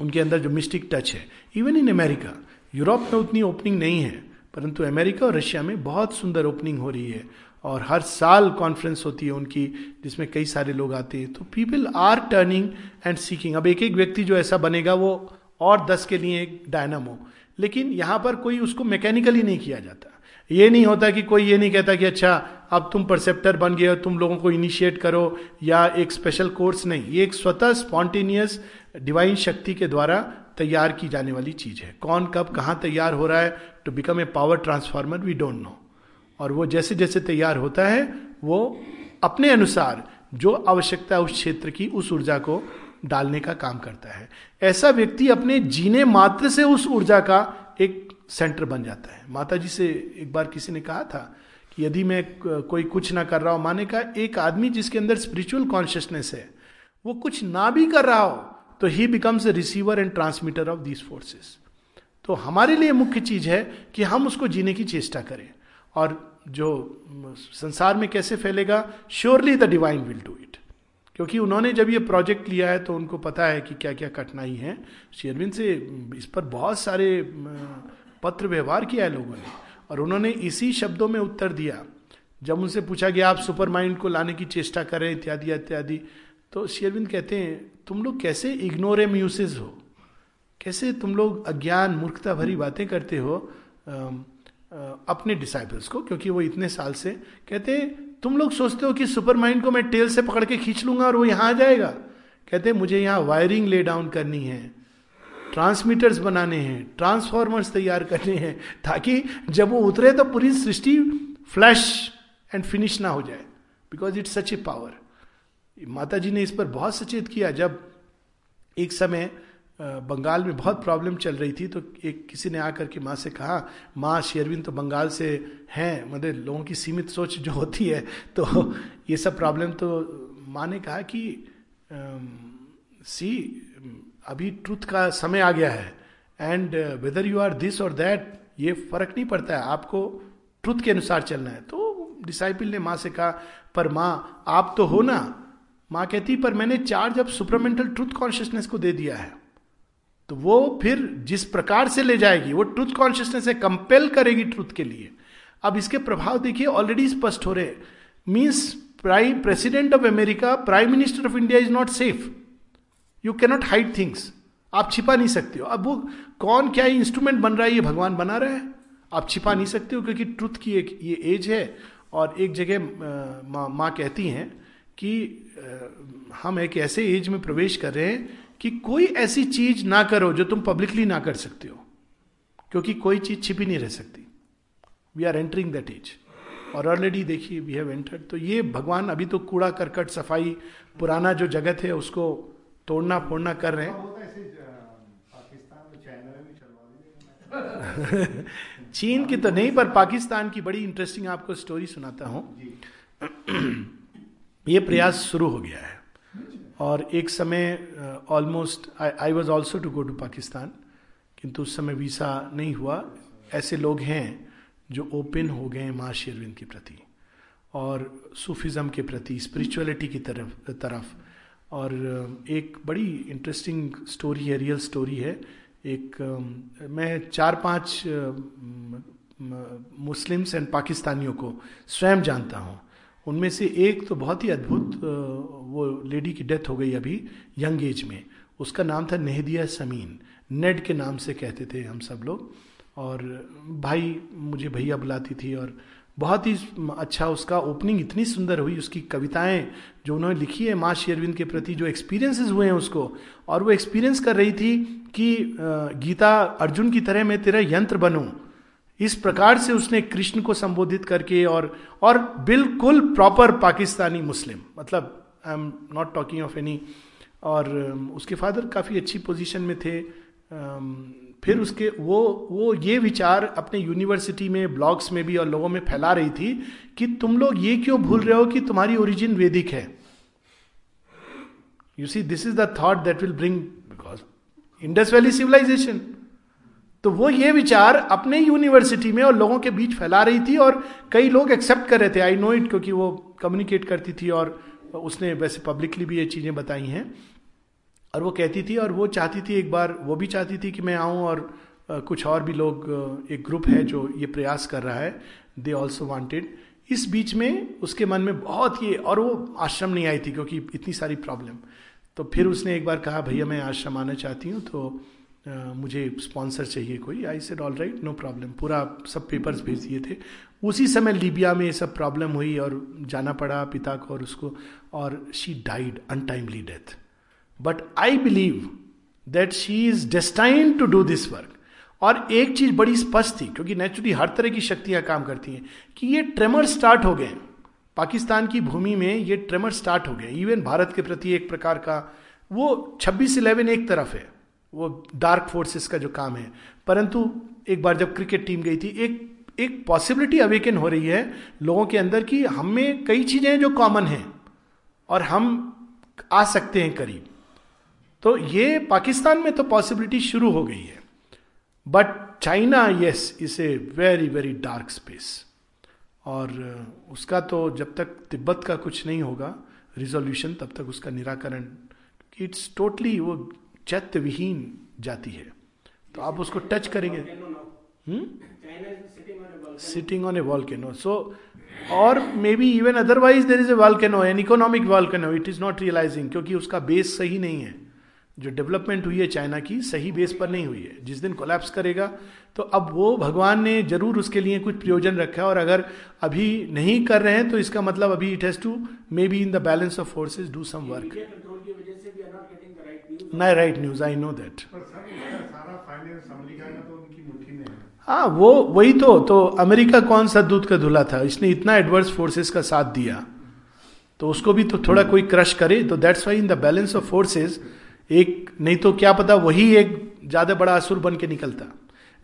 उनके अंदर जो मिस्टिक टच है। इवन इन अमेरिका यूरोप में उतनी ओपनिंग नहीं है परंतु अमेरिका और रशिया में बहुत सुंदर ओपनिंग हो रही है और हर साल कॉन्फ्रेंस होती है उनकी जिसमें कई सारे लोग आते हैं। तो people are turning and seeking अब एक एक व्यक्ति जो ऐसा बनेगा वो और दस के लिए एक डायनामो। लेकिन यहाँ पर कोई उसको मैकेनिकली नहीं किया जाता। ये नहीं होता कि कोई ये नहीं कहता कि अच्छा अब तुम परसेप्टर बन गए हो, तुम लोगों को इनिशिएट करो या एक स्पेशल कोर्स नहीं। ये एक स्वतः स्पॉन्टेनियस डिवाइन शक्ति के द्वारा तैयार की जाने वाली चीज़ है। कौन, कब, कहाँ तैयार हो रहा है to become a power transformer we don't know और वो जैसे जैसे तैयार होता है, वो अपने अनुसार जो आवश्यकता उस क्षेत्र की, उस ऊर्जा को डालने का काम करता है। ऐसा व्यक्ति अपने जीने मात्र से उस ऊर्जा का एक सेंटर बन जाता है। माता जी से एक बार किसी ने कहा था कि यदि मैं कोई कुछ ना कर रहा हूँ, माने का एक आदमी जिसके अंदर स्पिरिचुअल कॉन्शियसनेस है, वो कुछ ना भी कर रहा हो तो he becomes a receiver and transmitter of these forces तो हमारे लिए मुख्य चीज़ है कि हम उसको जीने की चेष्टा करें और जो संसार में कैसे फैलेगा surely the divine will do it क्योंकि उन्होंने जब ये प्रोजेक्ट लिया है तो उनको पता है कि क्या क्या कठिनाई है। शेरविन से इस पर बहुत सारे पत्र व्यवहार किया है लोगों ने। और उन्होंने इसी शब्दों में उत्तर दिया। जब उनसे पूछा गया आप सुपर माइंड को लाने की चेष्टा करें इत्यादि इत्यादि तो शेरविंद कहते हैं तुम लोग कैसे इग्नोर म्यूसेज हो? कैसे तुम लोग अज्ञान मूर्खता भरी बातें करते हो आ, आ, अपने डिसाइपल्स को? क्योंकि वो इतने साल से कहते तुम लोग सोचते हो कि सुपर माइंड को मैं टेल से पकड़ के खींच लूँगा और वो यहाँ आ जाएगा? कहते हैं, मुझे यहाँ वायरिंग ले डाउन करनी है, ट्रांसमीटर्स बनाने हैं, ट्रांसफॉर्मर्स तैयार करने हैं, ताकि जब वो उतरे तो पूरी सृष्टि फ्लैश एंड फिनिश ना हो जाए because it's such a power माता जी ने इस पर बहुत सचेत किया, जब एक समय बंगाल में बहुत प्रॉब्लम चल रही थी तो एक किसी ने आकर के माँ से कहा, माँ, शेरविन तो बंगाल से हैं मतलब लोगों की सीमित सोच जो होती है। (laughs) तो ये सब प्रॉब्लम तो माँ ने कहा कि सी, अभी ट्रुथ का समय आ गया है and whether you are this or that ये फ़र्क नहीं पड़ता है, आपको ट्रुथ के अनुसार चलना है। तो डिसाइपल ने माँ से कहा, पर माँ, आप तो हो ना? माँ कहती, पर मैंने चार्ज अब सुपरमेंटल ट्रुथ कॉन्शियसनेस को दे दिया है। तो वो फिर जिस प्रकार से ले जाएगी, वो ट्रुथ कॉन्शियसनेस है कंपेल करेगी ट्रुथ के लिए। अब इसके प्रभाव देखिए ऑलरेडी स्पष्ट हो रहे means prime president of America prime minister of India is not safe you cannot hide things आप छिपा नहीं सकते हो। अब वो कौन क्या इंस्ट्रूमेंट बन रहा है, ये भगवान बना रहा है? आप छिपा नहीं सकते हो क्योंकि ट्रुथ की एक, ये एज है। और एक जगह माँ, मा कहती हैं कि हम एक ऐसे एज में प्रवेश कर रहे हैं कि कोई ऐसी चीज़ ना करो जो तुम पब्लिकली ना कर सकते हो क्योंकि कोई चीज़ छिपी नहीं रह सकती। We are entering that age और ऑलरेडी देखिए वी हैव एंटर्ड तो ये भगवान अभी तो कूड़ा करकट सफ़ाई पुराना जो जगत है उसको तोड़ना फोड़ना कर रहे हैं। (laughs) चीन की तो नहीं पर पाकिस्तान की बड़ी इंटरेस्टिंग आपको स्टोरी सुनाता हूँ। (clears throat) ये प्रयास शुरू हो गया है। और एक समय almost I was also to go to Pakistan किंतु उस समय वीसा नहीं हुआ। ऐसे लोग हैं जो ओपन हो गए माँ शेरविंद के प्रति और सूफिज़म के प्रति स्पिरिचुअलिटी की तरफ़ तरफ़। और एक बड़ी इंटरेस्टिंग स्टोरी है रियल स्टोरी है। एक मैं चार पाँच मुस्लिम्स एंड पाकिस्तानियों को स्वयं जानता हूँ। उनमें से एक तो बहुत ही अद्भुत वो लेडी की डेथ हो गई अभी, यंग एज में। उसका नाम था नेहदिया समीन। नेड के नाम से कहते थे हम सब लोग। और भाई मुझे भैया बुलाती थी और बहुत ही अच्छा उसका ओपनिंग इतनी सुंदर हुई, उसकी कविताएँ जो उन्होंने लिखी है, माँ शेरविंद के प्रति जो एक्सपीरियंसेस हुए हैं उसको। और वो एक्सपीरियंस कर रही थी कि गीता अर्जुन की तरह मैं तेरा यंत्र बनूं। इस प्रकार से उसने कृष्ण को संबोधित करके और और बिल्कुल प्रॉपर पाकिस्तानी मुस्लिम मतलब I am not talking of any, और उसके फादर काफ़ी अच्छी पोजीशन में थे फिर उसके, वो वो ये विचार अपने यूनिवर्सिटी में, ब्लॉग्स में भी और लोगों में फैला रही थी कि तुम लोग ये क्यों भूल रहे हो कि तुम्हारी ओरिजिन वैदिक है? You see this is the thought that will bring because Indus valley civilisation तो वो ये विचार अपने यूनिवर्सिटी में और लोगों के बीच फैला रही थी और कई लोग एक्सेप्ट कर रहे थे। आई नो इट क्योंकि वो कम्युनिकेट करती थी और उसने वैसे पब्लिकली भी ये चीज़ें बताई हैं। और वो कहती थी और वो चाहती थी एक बार, वो भी चाहती थी कि मैं आऊँ और कुछ और भी लोग एक ग्रुप है जो ये प्रयास कर रहा है। दे ऑल्सो वॉन्टेड इस बीच में उसके मन में बहुत ही और वो आश्रम नहीं आई थी क्योंकि इतनी सारी प्रॉब्लम तो फिर उसने एक बार कहा, भैया, मैं आश्रम आना चाहती हूँ। तो मुझे स्पॉन्सर चाहिए कोई। I said all right no problem पूरा सब पेपर्स भेज दिए थे। उसी समय लीबिया में ये सब प्रॉब्लम हुई और जाना पड़ा पिता को और उसको और she died untimely death but I believe that she is destine to do this work और एक चीज़ बड़ी स्पष्ट थी, क्योंकि नेचुरली हर तरह की शक्तियाँ काम करती हैं, कि ये ट्रेमर स्टार्ट हो गए पाकिस्तान की भूमि में ये ट्रेमर स्टार्ट हो गए इवन भारत के प्रति एक प्रकार का वो 26 इलेवन एक तरफ़ है। वो डार्क फोर्सेस का जो काम है। परंतु एक बार जब क्रिकेट टीम गई थी, एक एक पॉसिबिलिटी अवेकन हो रही है लोगों के अंदर कि हमें कई चीज़ें हैं जो कॉमन हैं और हम आ सकते हैं करीब। तो ये पाकिस्तान में तो पॉसिबिलिटी शुरू हो गई है। But China yes is a very very dark space और उसका तो जब तक तिब्बत का कुछ नहीं होगा रिजोल्यूशन तब तक उसका निराकरण इट्स टोटली वो चैत्य विहीन जाती है। तो आप उसको टच करेंगे। Sitting on a volcano so or may be even otherwise there is a volcano an economic volcano it is not realising क्योंकि उसका बेस सही नहीं है। जो डेवलपमेंट हुई है चाइना की, सही बेस पर नहीं हुई है। जिस दिन कोलैप्स करेगा तो अब वो भगवान ने ज़रूर उसके लिए कुछ प्रयोजन रखा है। और अगर अभी नहीं कर रहे हैं तो इसका मतलब अभी it has to may be in the balance of forces do some work नहीं right news I know that हाँ। वो वही तो तो अमेरिका कौन सा दूध का धुला था? इसने इतना एडवर्स फोर्सेस का साथ दिया। तो उसको भी तो थोड़ा कोई क्रश करे तो that's why in the balance of forces एक नहीं तो क्या पता वही एक ज़्यादा बड़ा असुर बन के निकलता।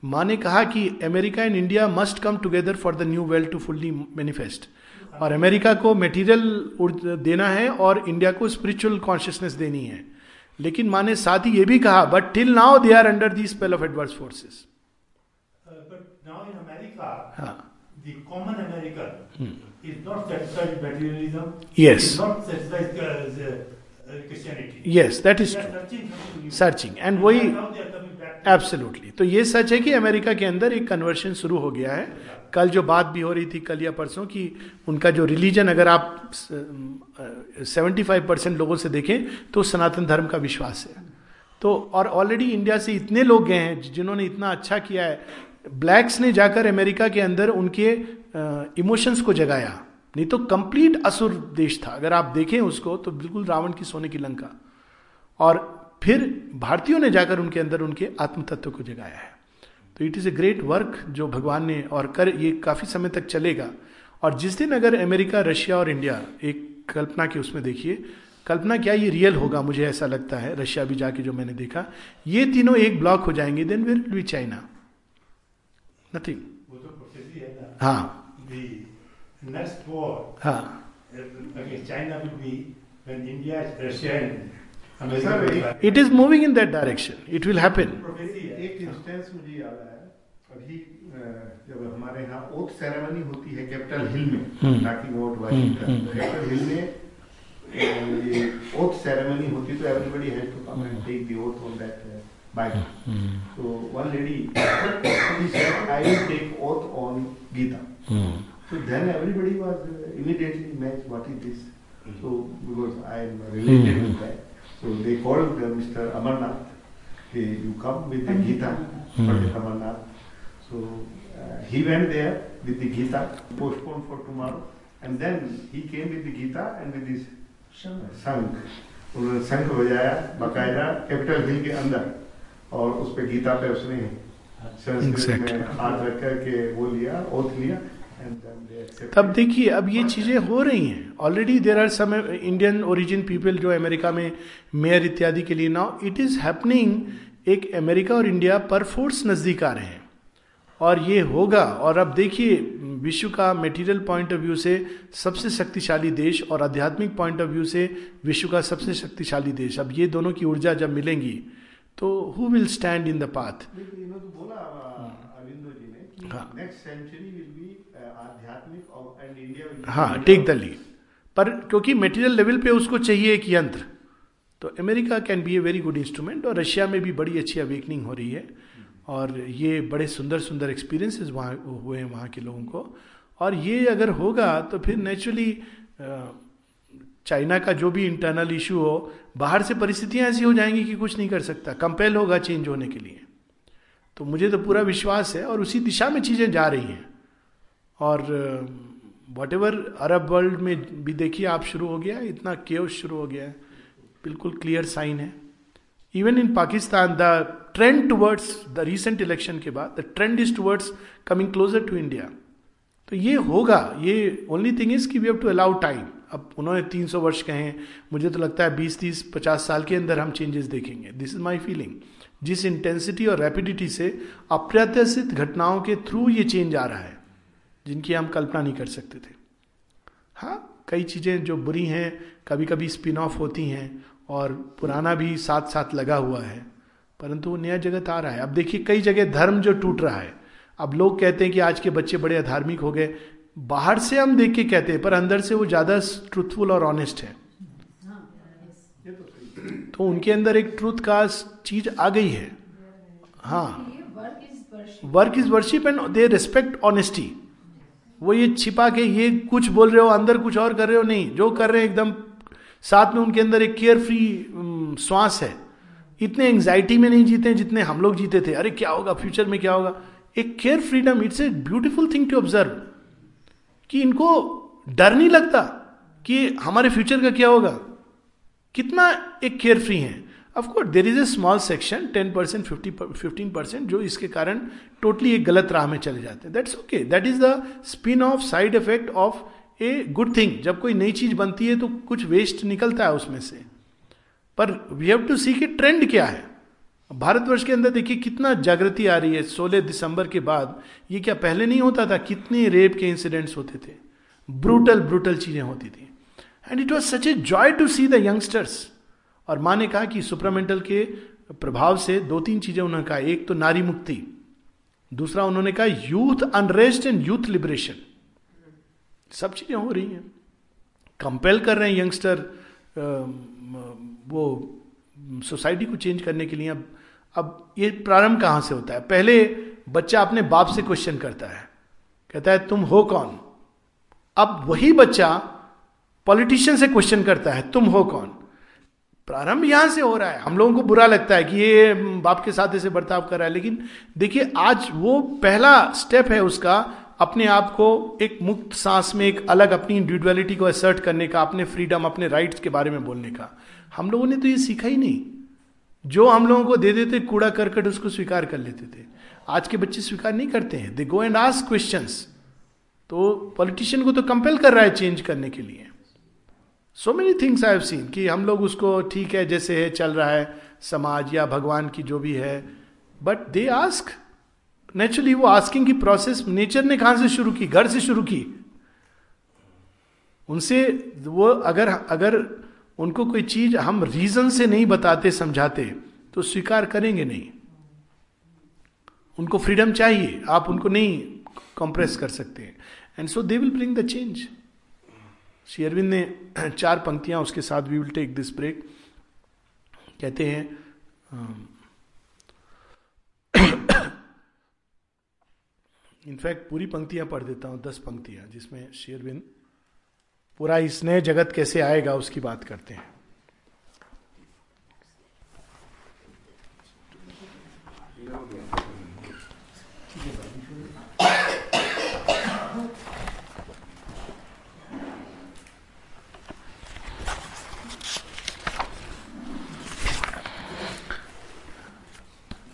माँ ने कहा कि America and India must come together for the new world to fully manifest और अमेरिका को मेटीरियल देना है और इंडिया को स्पिरिचुअल कॉन्शियसनेस देनी है। लेकिन माँ ने साथ ही ये भी कहा but till now they are under the spell of adverse forces Yes. Yes that is true searching and वही एब्सोल्युटली तो ये सच है कि अमेरिका के अंदर एक कन्वर्शन शुरू हो गया है। कल जो बात भी हो रही थी कल या परसों की उनका जो रिलीजन अगर आप 75 परसेंट लोगों से देखें तो सनातन धर्म का विश्वास है। तो और ऑलरेडी इंडिया से इतने लोग गए हैं जिन्होंने इतना अच्छा किया है। ब्लैक्स ने जाकर अमेरिका के अंदर उनके इमोशंस को जगाया। नहीं तो कंप्लीट असुर देश था। अगर आप देखें उसको तो बिल्कुल रावण की सोने की लंका। और फिर भारतीयों ने जाकर उनके अंदर उनके आत्म तत्व को जगाया है। तो it is a great work जो भगवान ने और कर ये काफ़ी समय तक चलेगा और जिस दिन अगर अमेरिका रशिया और इंडिया एक कल्पना के उसमें देखिए कल्पना क्या ये रियल होगा मुझे ऐसा लगता है रशिया भी जाके जो मैंने देखा ये तीनों एक ब्लॉक हो जाएँगे then will be China nothing हाँ next war हाँ. against China will be when India, Russia and America. It is moving in that direction. It will happen. एक इंस्टेंस मुझे याद आया अभी जब हमारे यहाँ ओथ सेरेमनी होती है कैपिटल हिल में टाकी वोट वाशिंगटन कैपिटल हिल में ये ओथ सेरेमनी होती तो everybody has to come and take the oath on that Bible. Mm. So one lady, she said, I will take oath on Gita. Mm. So then everybody was uh, immediately matched, what is this? Mm-hmm. So because I am related mm-hmm. with that. So they called uh, Mr. Amarnath, hey, you come with the Gita, mm-hmm. Amarnath. So uh, he went there with the Gita, postponed for tomorrow, and then he came with the Gita and with his Sangh उन्होंने संघ बजाया बाकायदा Capitol Hill के अंदर और उस पे गीता पे उसने संस्कृत में हाथ रख करके वो लिया ओथ लिया तब देखिए अब ये चीज़ें हो रही हैं। Already there are some Indian origin people जो अमेरिका में मेयर इत्यादि के लिए नाउ इट इज़ हैपनिंग एक अमेरिका और इंडिया पर फोर्स नज़दीक आ रहे हैं। और ये होगा। और अब देखिए विश्व का मेटीरियल पॉइंट ऑफ़ व्यू से सबसे शक्तिशाली देश और आध्यात्मिक पॉइंट ऑफ़ व्यू से विश्व का सबसे शक्तिशाली देश। अब ये दोनों की ऊर्जा जब मिलेंगी तो who. Will stand in the path हाँ टेक द लीड पर क्योंकि मेटीरियल लेवल पे उसको चाहिए एक यंत्र तो America can be a very good instrument और रशिया में भी बड़ी अच्छी अवेकनिंग हो रही है। और ये बड़े सुंदर सुंदर एक्सपीरियंसेस वहाँ, हुए हैं वहाँ के लोगों को। और ये अगर होगा तो फिर नेचुरली चाइना का जो भी इंटरनल इशू हो, बाहर से परिस्थितियाँ ऐसी हो जाएँगी कि कुछ नहीं कर सकता। कंपेल होगा चेंज होने के लिए। तो मुझे तो पूरा विश्वास है और उसी दिशा में चीज़ें जा रही हैं। और वॉट एवर अरब वर्ल्ड में भी देखिए, आप शुरू हो गया, इतना केव शुरू हो गया है। बिल्कुल क्लियर साइन है। Even in Pakistan the trend towards the recent election के बाद the trend is towards coming closer to India तो ये होगा, ये ओनली थिंग इज़ कि we have to allow time अब उन्होंने 300 वर्ष कहे मुझे तो लगता है 20 30 50 साल के अंदर हम चेंजेस देखेंगे। दिस इज़ माई फीलिंग जिस इंटेंसिटी और रैपिडिटी से अप्रत्याशित घटनाओं के थ्रू ये चेंज आ रहा है, जिनकी हम कल्पना नहीं कर सकते थे। हाँ कई चीज़ें जो बुरी हैं कभी कभी स्पिन ऑफ़ होती हैं और पुराना भी साथ साथ लगा हुआ है, परंतु वो नया जगत आ रहा है। अब देखिए, कई जगह धर्म जो टूट रहा है। अब लोग कहते हैं कि आज के बच्चे बड़े अधार्मिक हो गए। बाहर से हम देख के कहते हैं, पर अंदर से वो ज़्यादा ट्रूथफुल और ऑनेस्ट है। तो उनके अंदर एक ट्रूथ का चीज़ आ गई है। हाँ। Work is worship and they respect honesty वो ये छिपा के ये कुछ बोल रहे हो, अंदर कुछ और कर रहे हो, नहीं। जो कर रहे हैं एकदम साथ में उनके अंदर एक केयर फ्री श्वास है। इतने एंग्जाइटी में नहीं जीते जितने हम लोग जीते थे। अरे, क्या होगा? फ्यूचर में क्या होगा? एक care freedom it's a beautiful thing to observe कि इनको डर नहीं लगता कि हमारे फ्यूचर का क्या होगा। कितना एक केयर फ्री है of course there is a small section ten percent fifty fifteen percent जो इसके कारण टोटली एक गलत राह में चले जाते हैं। That's okay that is the spin off side effect of a good thing जब कोई नई चीज़ बनती है तो कुछ वेस्ट निकलता है उसमें से। पर वी हैव टू सी कि ट्रेंड क्या है? भारतवर्ष के अंदर देखिए, कितना जागृति आ रही है। 16 दिसंबर के बाद ये क्या पहले नहीं होता था? कितने रेप के इंसिडेंट्स होते थे। ब्रूटल ब्रूटल चीज़ें होती थी। And it was such a joy to see the youngsters और माँ ने कहा कि सुपरामेंटल के प्रभाव से दो तीन चीज़ें उन्होंने कहा। एक तो नारी मुक्ति, दूसरा उन्होंने कहा youth unrest and youth liberation सब चीज़ें हो रही हैं। कंपेल कर रहे हैं यंगस्टर वो सोसाइटी को चेंज करने के लिए। अब अब ये प्रारंभ कहाँ से होता है? पहले बच्चा अपने बाप से क्वेश्चन करता है। कहता है, तुम हो कौन? अब वही बच्चा पॉलिटिशियन से क्वेश्चन करता है, तुम हो कौन? प्रारंभ यहाँ से हो रहा है। हम लोगों को बुरा लगता है कि ये बाप के साथ ऐसे बर्ताव कर रहा है। लेकिन देखिए, आज वो पहला स्टेप है उसका अपने आप को एक मुक्त सांस में, एक अलग अपनी इंडिविजुअलिटी को असर्ट करने का, अपने फ्रीडम अपने राइट्स के बारे में बोलने का। हम लोगों ने तो ये सीखा ही नहीं। जो हम लोगों को दे देते, कूड़ा करकट उसको स्वीकार कर लेते थे। आज के बच्चे स्वीकार नहीं करते हैं। They go and ask question तो पॉलिटिशियन को तो कंपेल कर रहा है चेंज करने के लिए। So many things I have seen कि हम लोग उसको ठीक है, जैसे है, चल रहा है समाज या भगवान की जो भी है। बट दे आस्क नेचुरली वो आस्किंग की प्रोसेस नेचर ने कहाँ से शुरू की? घर से शुरू की। उनसे वो अगर अगर उनको कोई चीज़ हम रीजन से नहीं बताते, समझाते तो स्वीकार करेंगे नहीं। उनको फ्रीडम चाहिए। आप उनको नहीं कंप्रेस कर सकते। And so they will bring the change Shri Aurobindo ने चार पंक्तियाँ, उसके साथ we will take this break कहते हैं इनफैक्ट पूरी पंक्तियाँ पढ़ देता हूँ, दस पंक्तियाँ, जिसमें शेरबिन, पूरा इस नए जगत कैसे आएगा उसकी बात करते हैं।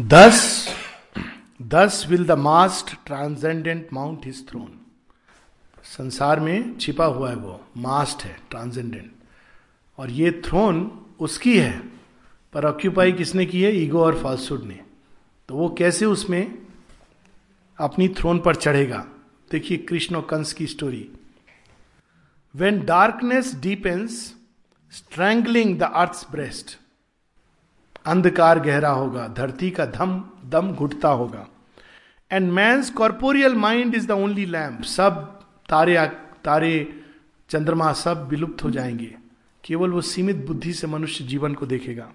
Thus thus will the masked transcendent mount his throne संसार में छिपा हुआ है वो मास्ट है ट्रांसेंडेंट और ये थ्रोन उसकी है, पर ऑक्यूपाई किसने की है? ईगो और फॉल्सुड ने। तो वो कैसे उसमें अपनी थ्रोन पर चढ़ेगा? देखिए कृष्ण कंस की story when darkness deepens strangling the earth breast अंधकार गहरा होगा, धरती का धम, दम घुटता होगा। And man's corporeal mind is the only lamp सब तारे तारे, चंद्रमा सब विलुप्त हो जाएँगे। केवल वो सीमित बुद्धि से मनुष्य जीवन को देखेगा।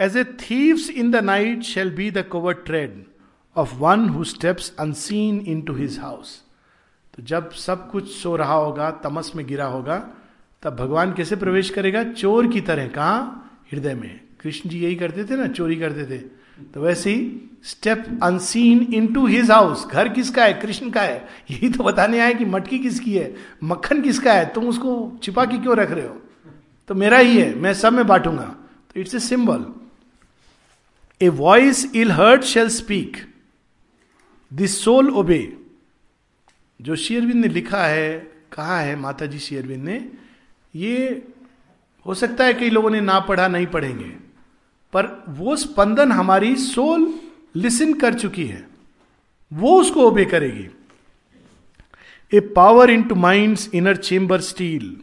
As a thieves in the night shall be the covert tread of one who steps unseen into his house तो जब सब कुछ सो रहा होगा, तमस में गिरा होगा, तब भगवान कैसे प्रवेश करेगा? चोर की तरह। कहा? हृदय में। कृष्ण जी यही करते थे ना? चोरी करते थे। तो वैसे ही step unseen into his house घर किसका है? कृष्ण का है। यही तो बताने आए कि मटकी किसकी है? मक्खन किसका है? तुम उसको छिपा के क्यों रख रहे हो? तो मेरा ही है। मैं सब में बांटूँगा। तो it's a symbol a voice ill hurt shall speak this soul ओबे जो शेयरविंद ने लिखा है, कहा है माता जी शेयरविंद ने, ये हो सकता है कई लोगों ने ना पढ़ा, नहीं पढ़ेंगे। पर वो स्पंदन हमारी सोल लिसन कर चुकी है। वो उसको ओबे करेगी। A power into mind inner chamber steal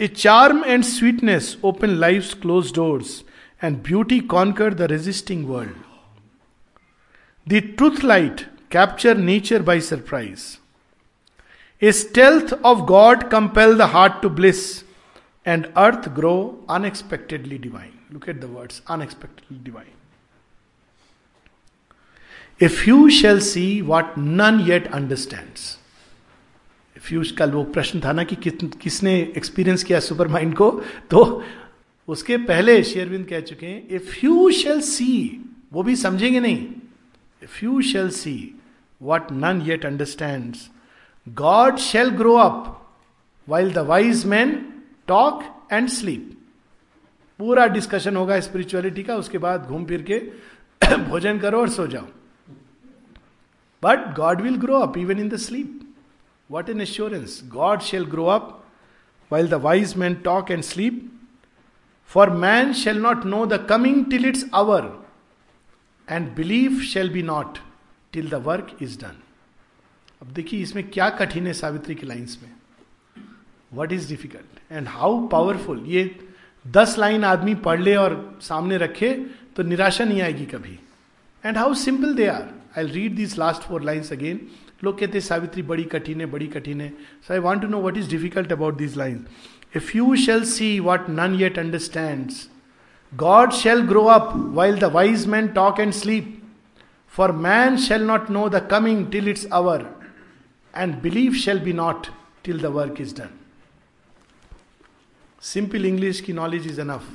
a charm and sweetness open life close doors and beauty conquer the resisting world the truth light capture nature by surprise a stealth of God compel the heart to bliss and earth grow unexpectedly divine Look at the unexpectedly unexpectedly divine. A few see see none yet understand understands. Few कल वो प्रश्न था ना कि किसने experience किया super mind को तो उसके पहले शेयरविंद कह चुके हैं इफ़ यू शेल सी वो भी समझेंगे नहीं if you shall see what none yet understand God shall grow up while the wise man talk and sleep पूरा डिस्कशन होगा स्पिरिचुअलिटी का, उसके बाद घूम फिर के (coughs) भोजन करो और सो जाओ but God will grow up even in the sleep what an assurance God shall grow up while the wise man talk and sleep for man shall not know the coming till it's hour and believe shall be not till the work is done अब देखिए इसमें क्या कठिन है सावित्री की lines में what is difficult and how powerful ये दस लाइन आदमी पढ़ ले और सामने रखे तो निराशा नहीं आएगी कभी and how simple they are I read this last four lines again लोग कहते हैं सावित्री बड़ी कठिन है बड़ी कठिन है so I want to know what is difficult about this line if you shall see what none yet understand God shall grow up while the wise man talk and sleep for man shall not know the coming till its hour and believe shall be not till the work is done simple English की knowledge is enough